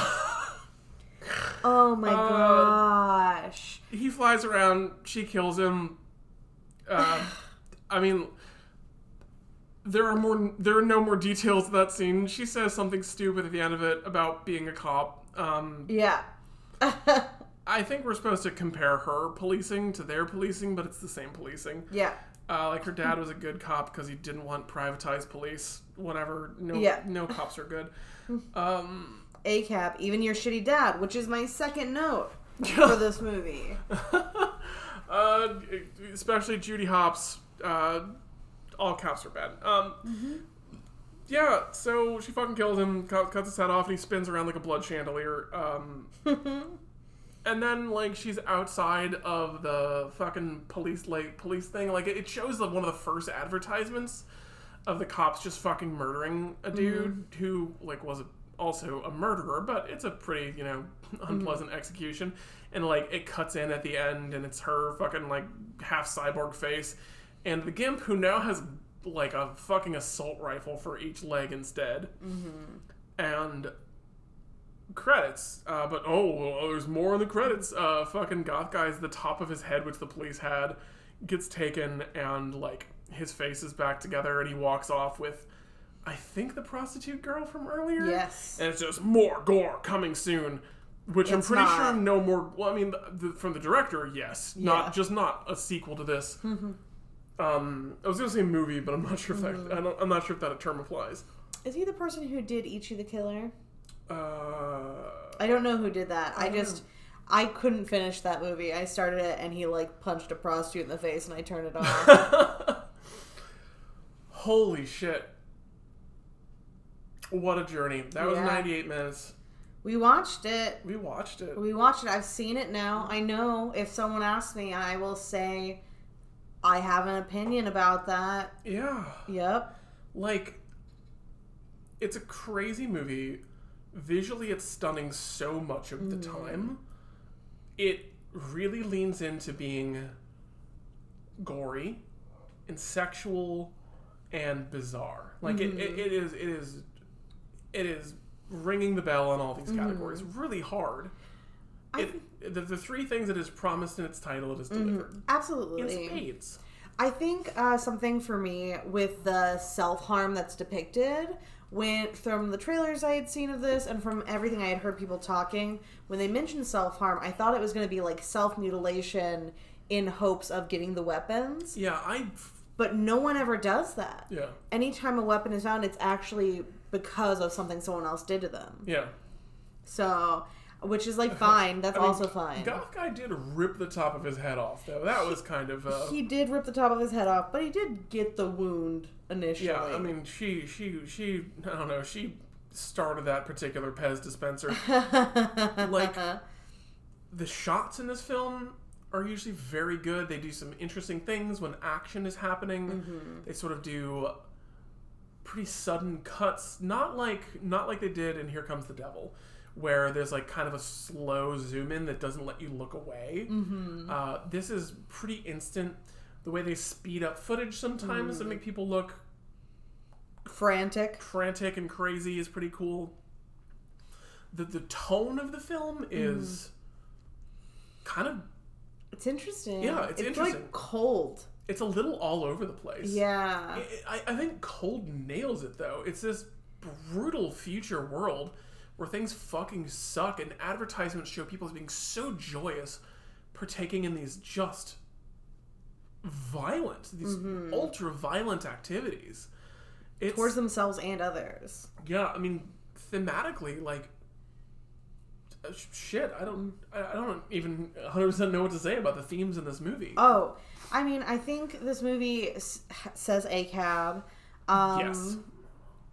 oh my Uh, gosh. He flies around, she kills him. Uh, I mean, there are more. There are no more details of that scene. She says something stupid at the end of it about being a cop. Um, Yeah. I think we're supposed to compare her policing to their policing, but it's the same policing. yeah. Uh, like her dad was a good cop because he didn't want privatized police. Whatever. No, Yeah. no cops are good. Um, ACAB, even your shitty dad, which is my second note for this movie. uh, especially Judy Hopps. Uh, all cops are bad. Um, yeah. So she fucking kills him, cuts his head off, and he spins around like a blood chandelier. Um, and then like she's outside of the fucking police like police thing. Like it shows like one of the first advertisements of the cops just fucking murdering a mm-hmm. dude who like was also a murderer, but it's a pretty you know mm-hmm. unpleasant execution. And like it cuts in at the end, and it's her fucking like half cyborg face, and the gimp who now has like a fucking assault rifle for each leg instead, mm-hmm. and credits. Uh, but oh, well, there's more in the credits. Uh, fucking goth guy's the top of his head, which the police had, gets taken, and like his face is back together, and he walks off with, I think the prostitute girl from earlier. Yes. And it's just more gore coming soon. Which I'm pretty not. sure no more. Well, I mean, the, the, from the director, yes, Yeah. not just not a sequel to this. um, I was gonna say movie, but I'm not sure if that. Mm-hmm. I don't, I'm not sure if that term applies. Is he the person who did Ichi the Killer? Uh, I don't know who did that. I, don't just I couldn't finish that movie. I started it and he like punched a prostitute in the face and I turned it off. Holy shit. What a journey. That was 98 minutes. we watched it. We watched it. We watched it. I've seen it now. I know if someone asks me, I will say I have an opinion about that. Yeah. Yep. Like, it's a crazy movie. Visually, it's stunning so much of the mm. time. It really leans into being gory and sexual and bizarre. Like, it, it, mm-hmm. it is, it is, it is ringing the bell on all these mm-hmm. categories really hard. I It, the, the three things it is promised in its title, it is mm-hmm. delivered. In Absolutely. spades. I think uh, something for me with the self harm that's depicted went from the trailers I had seen of this and from everything I had heard people talking. When they mentioned self harm, I thought it was going to be like self mutilation in hopes of getting the weapons, Yeah, I. but no one ever does that. Yeah, Anytime a weapon is found, it's actually because of something someone else did to them. yeah. So which is like fine. That's I mean, also fine. Goth guy did rip the top of his head off, though. That was kind of. Uh, He did rip the top of his head off, but he did get the wound initially. yeah, I mean, she, she, she. I don't know. She started that particular Pez dispenser. like the shots in this film are usually very good. They do some interesting things when action is happening. Mm-hmm. They sort of do pretty sudden cuts, not like not like they did in Here Comes the Devil, where there's like kind of a slow zoom in that doesn't let you look away. Mm-hmm. Uh, this is pretty instant. The way they speed up footage sometimes Mm. to make people look frantic. frantic and crazy is pretty cool. The the tone of the film is kind of It's interesting. Yeah, it's interesting. like cold. it's a little all over the place. Yeah. I, I think Cold nails it though. It's this brutal future world where things fucking suck and advertisements show people as being so joyous partaking in these just violent, these ultra violent activities. It's, Towards themselves and others. yeah, I mean, thematically, like, uh, shit, I don't, I I don't even 100% know what to say about the themes in this movie. Oh, I mean, I think this movie s- says ACAB. Um, yes.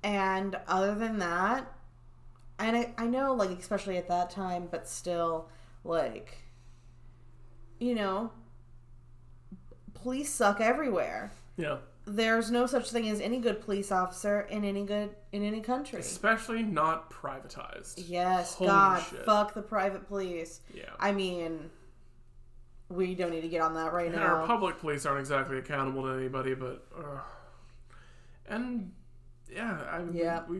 And other than that, and I, I know, like, especially at that time, but still, like, you know, police suck everywhere. Yeah. There's no such thing as any good police officer in any good in any country. Especially not privatized. Yes, Holy God, shit. fuck the private police. Yeah. I mean, we don't need to get on that right And now. our public police aren't exactly accountable to anybody, but uh, and yeah, I Yeah. we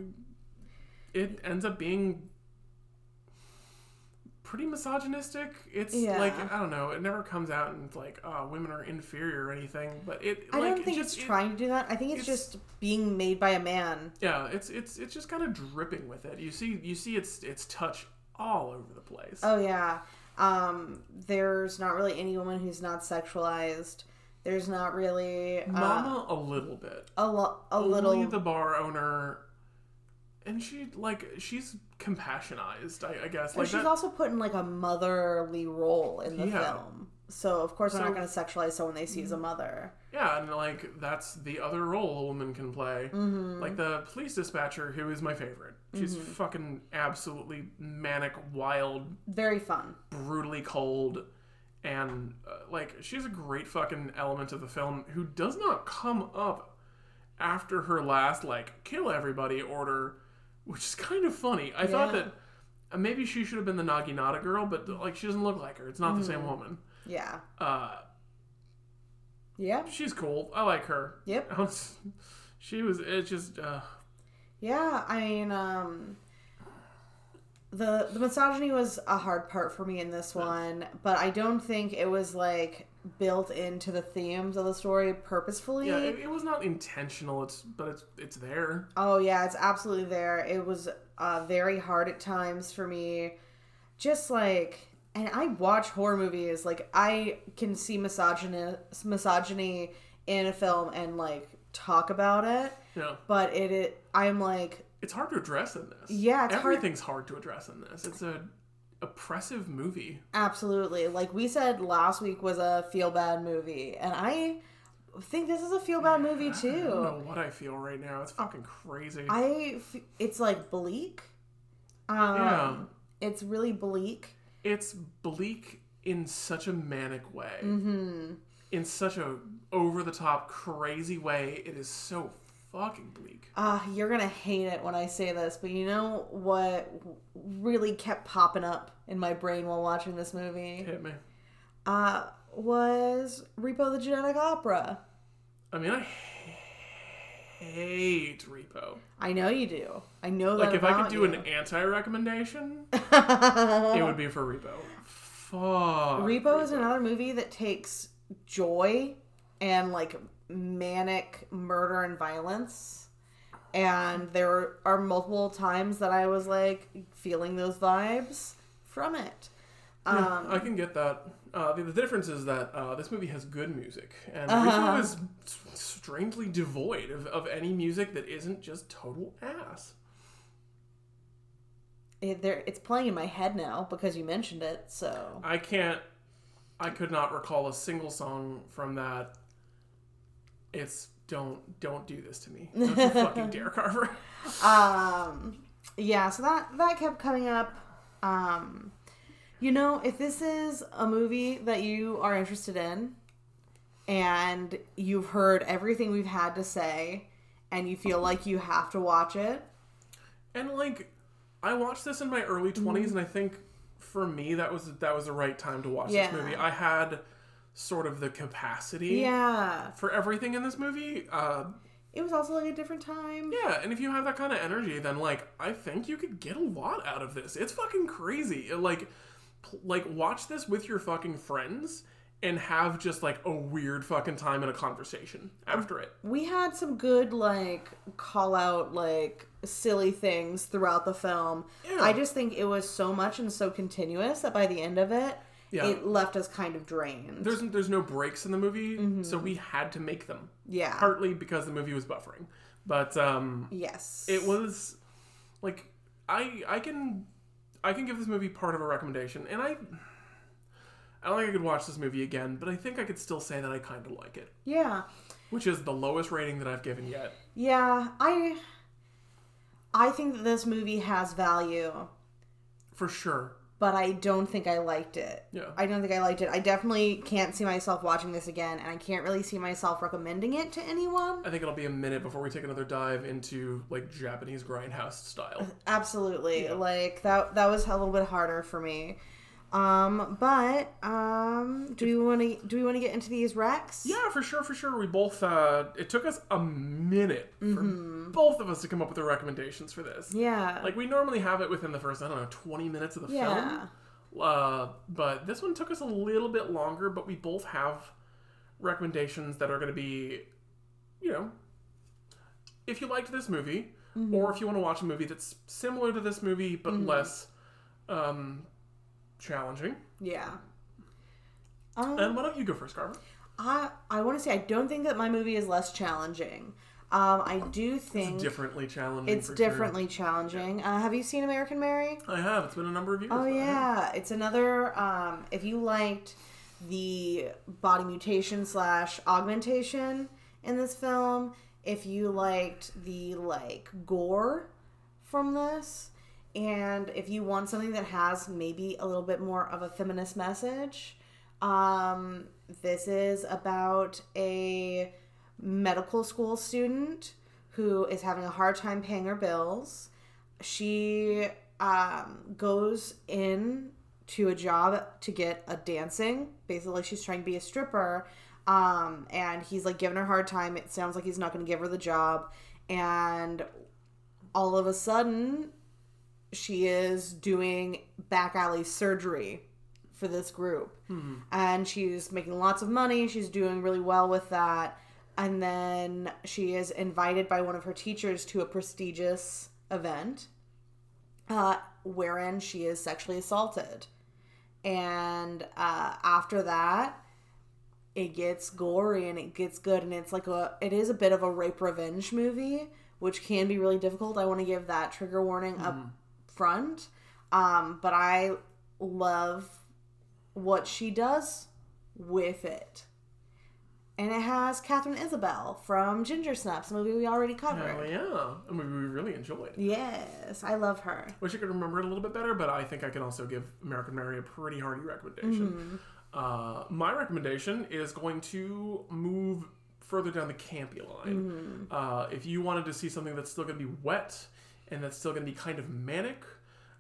it ends up being pretty misogynistic. It's Yeah. like I don't know. It never comes out and it's like, oh, women are inferior or anything. But it, I like, don't it think just, it's it- trying to do that. I think it's, it's- just being made by a man. yeah, it's it's it's just kind of dripping with it. You see, you see its its touch all over the place. Oh yeah. Um, there's not really any woman who's not sexualized. There's not really uh, Mama, a little bit. a, lo- a Only little. the bar owner, and she like she's compassionized. I, I guess like she's that. also put in like a motherly role in the Yeah. film. So of course they're not going to sexualize someone they see as a mother. yeah, and like that's the other role a woman can play. Mm-hmm. Like the police dispatcher, who is my favorite. She's fucking absolutely manic, wild, Very fun. brutally cold, and uh, like she's a great fucking element of the film who does not come up after her last like kill everybody order, which is kind of funny. I thought that uh, maybe she should have been the Naginata girl, but like she doesn't look like her. It's not the same woman. Yeah. Uh, Yeah. she's cool. I like her. Yep. she was. It's just. Uh, Yeah, I mean, um, the the misogyny was a hard part for me in this one, but I don't think it was like built into the themes of the story purposefully. yeah, it, it was not intentional. It's but it's it's there. oh yeah, it's absolutely there. It was uh, very hard at times for me, just like. And I watch horror movies. Like I can see misogyny misogyny in a film and like talk about it, Yeah, but it, it I'm like it's hard to address in this. Yeah, it's hard- everything's hard. to address in this. It's a oppressive movie. Absolutely. Like we said last week was a feel bad movie, and I think this is a feel bad movie I don't too. know what I feel right now. It's fucking crazy. I f- it's like bleak. Um, Yeah. It's really bleak. it's bleak in such a manic way. Mm-hmm. In such a over the top crazy way. It is so fucking bleak. Uh, you're gonna hate it when I say this, but you know what really kept popping up in my brain while watching this movie? Hit me. Uh, was Repo the Genetic Opera. I mean, I hate Repo. I know you do. I know that. Like, if I could do you. an anti-recommendation, it would be for Repo. Fuck. Repo is another movie that takes joy and like manic murder and violence. And there are multiple times that I was like feeling those vibes from it. Um, I can get that. Uh, the, the difference is that uh, this movie has good music, and Uh-huh. Repo is strangely devoid of, of any music that isn't just total ass. it, there it's playing in my head now because you mentioned it. So I can't. I could not recall a single song from that. It's don't don't do this to me. Don't you fucking dare, Carver. um yeah so that that kept coming up um you know if this is a movie that you are interested in and you've heard everything we've had to say and you feel like you have to watch it And like, I watched this in my early 20s Mm-hmm. and I think for me that was that was the right time to watch Yeah. this movie. I had sort of the capacity yeah for everything in this movie. Uh, it was also like a different time yeah, and if you have that kind of energy, then like I think you could get a lot out of this. It's fucking crazy. Like, pl- like watch this with your fucking friends and have just like a weird fucking time in a conversation after it. we had some good like call out like silly things throughout the film Yeah. i just think it was so much and so continuous that by the end of it Yeah. it left us kind of drained There's there's no breaks in the movie, Mm-hmm. so we had to make them. yeah Partly because the movie was buffering, but um, yes it was like I I can I can give this movie part of a recommendation, and I I don't think I could watch this movie again, but I think I could still say that I kind of like it, yeah which is the lowest rating that I've given yet. Yeah, I I think that this movie has value, For sure. But I don't think I liked it. Yeah. I don't think I liked it. I definitely can't see myself watching this again, and I can't really see myself recommending it to anyone. I think it'll be a minute before we take another dive into like Japanese grindhouse style. Absolutely. Like that that was a little bit harder for me. Um, but um do we want to do we want to get into these recs? Yeah, for sure, for sure. We both uh it took us a minute for both of us to come up with the recommendations for this. Yeah. Like we normally have it within the first, I don't know, 20 minutes of the film. yeah. film. Uh, but this one took us a little bit longer, but we both have recommendations that are going to be, you know, if you liked this movie, Mm-hmm. or if you want to watch a movie that's similar to this movie but less um, challenging. Yeah. Um, And why don't you go first, Carver? I I want to say I don't think that my movie is less challenging. Um, I do think Differently challenging. it's for sure. differently challenging. Uh, have you seen American Mary? I have. It's been a number of years. Oh but I have. yeah, it's another. Um, if you liked the body mutation slash augmentation in this film, if you liked the like gore from this, and if you want something that has maybe a little bit more of a feminist message, um, this is about a medical school student who is having a hard time paying her bills. She um, goes in to a job to get a dancing. Basically, she's trying to be a stripper. Um, and he's like giving her a hard time. It sounds like he's not going to give her the job. And all of a sudden, she is doing back alley surgery for this group. And she's making lots of money. She's doing really well with that. And then she is invited by one of her teachers to a prestigious event uh, wherein she is sexually assaulted. And uh, after that, it gets gory and it gets good. And it's like a, it is a bit of a rape revenge movie, which can be really difficult. I want to give that trigger warning up front. Um, but I love what she does with it. And it has Katharine Isabelle from Ginger Snaps, a movie we already covered. Oh yeah, a movie we really enjoyed. Yes, I love her. Wish I could remember it a little bit better, but I think I can also give American Mary a pretty hearty recommendation. Uh, my recommendation is going to move further down the campy line. Uh, if you wanted to see something that's still going to be wet and that's still going to be kind of manic,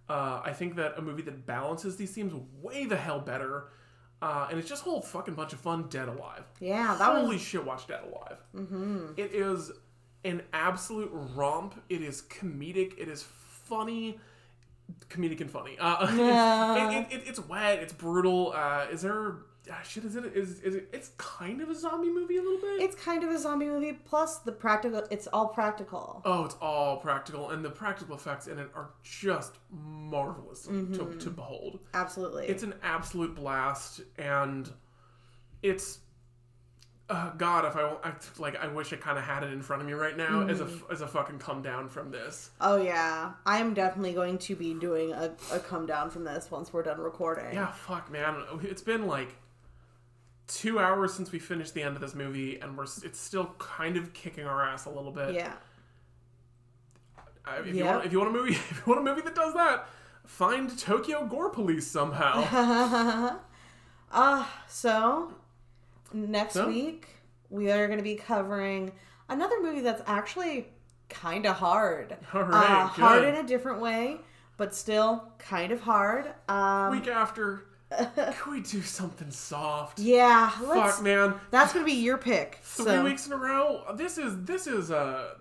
uh, I think that a movie that balances these themes way the hell better. Uh, and it's just a whole fucking bunch of fun. Dead Alive. Yeah, that was Holy shit! Watch Dead Alive. Mm-hmm. is an absolute romp. It is comedic. It is funny, comedic and funny. Uh, Yeah. it, it, it, it's wet. It's brutal. Uh, is there? Shit, is it? Is, is it? It's kind of a zombie movie a little bit. It's kind of a zombie movie. Plus the practical. It's all practical. oh, it's all practical, and the practical effects in it are just marvelous to, to behold. Absolutely. It's an absolute blast, and it's uh, God, if I, I like, I wish I kind of had it in front of me right now as a as a fucking come down from this. Oh yeah, I am definitely going to be doing a, a come down from this once we're done recording. Yeah, fuck, man. It's been like two hours since we finished the end of this movie, and we're it's still kind of kicking our ass a little bit. Yeah. Uh, if, you Yeah. want, if you want a movie, if you want a movie that does that, find Tokyo Gore Police somehow. Uh, so next So? week we are going to be covering another movie that's actually kind of hard. All right, uh, hard in a different way, but still kind of hard. Um, Week after, can we do something soft? yeah, let's. Fuck, man. That's going to be your pick. Three so. weeks in a row. This is this is uh,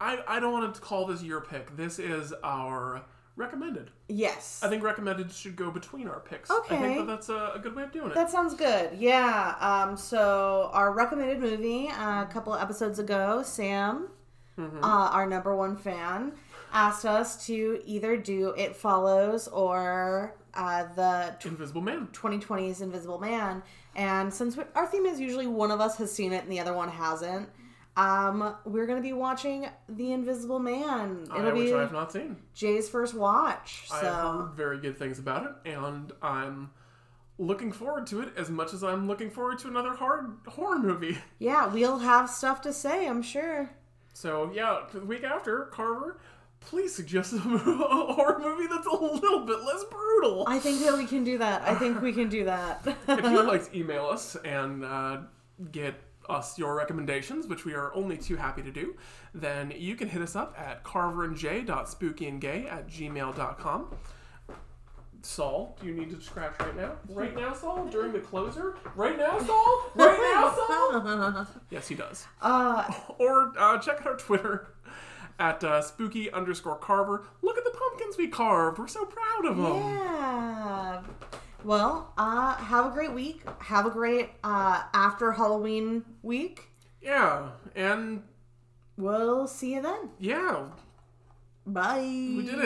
I I don't want to call this your pick. This is our recommended. Yes. I think recommended should go between our picks. I Okay. think that that's a, a good way of doing it. That sounds good. Yeah. Um, so our recommended movie uh, a couple of episodes ago, Sam, Mm-hmm. uh, our number one fan, asked us to either do It Follows or uh, the Invisible Man. 2020's Invisible Man. And since we, our theme is usually one of us has seen it and the other one hasn't, um, we're going to be watching The Invisible Man. I, It'll which be I have not seen. Jay's first watch. I have So heard very good things about it, and I'm looking forward to it as much as I'm looking forward to another hard horror movie. yeah, we'll have stuff to say, I'm sure. So yeah, the week after Carver, please suggest a horror movie that's a little bit less brutal. I think that we can do that. I think we can do that. if you would like to email us and uh, get us your recommendations, which we are only too happy to do, then you can hit us up at carverandj.spookyandgay at gmail.com. Saul, do you need to scratch right now? Right now, Saul? During the closer? Right now, Saul? Right now, Saul? yes, he does. uh, Or uh, check out our Twitter at uh, spooky underscore carver. Look at the pumpkins we carved. We're so proud of them. yeah. Well, uh, have a great week. Have a great uh, after Halloween week. Yeah, and We'll see you then. yeah, Bye. we did it.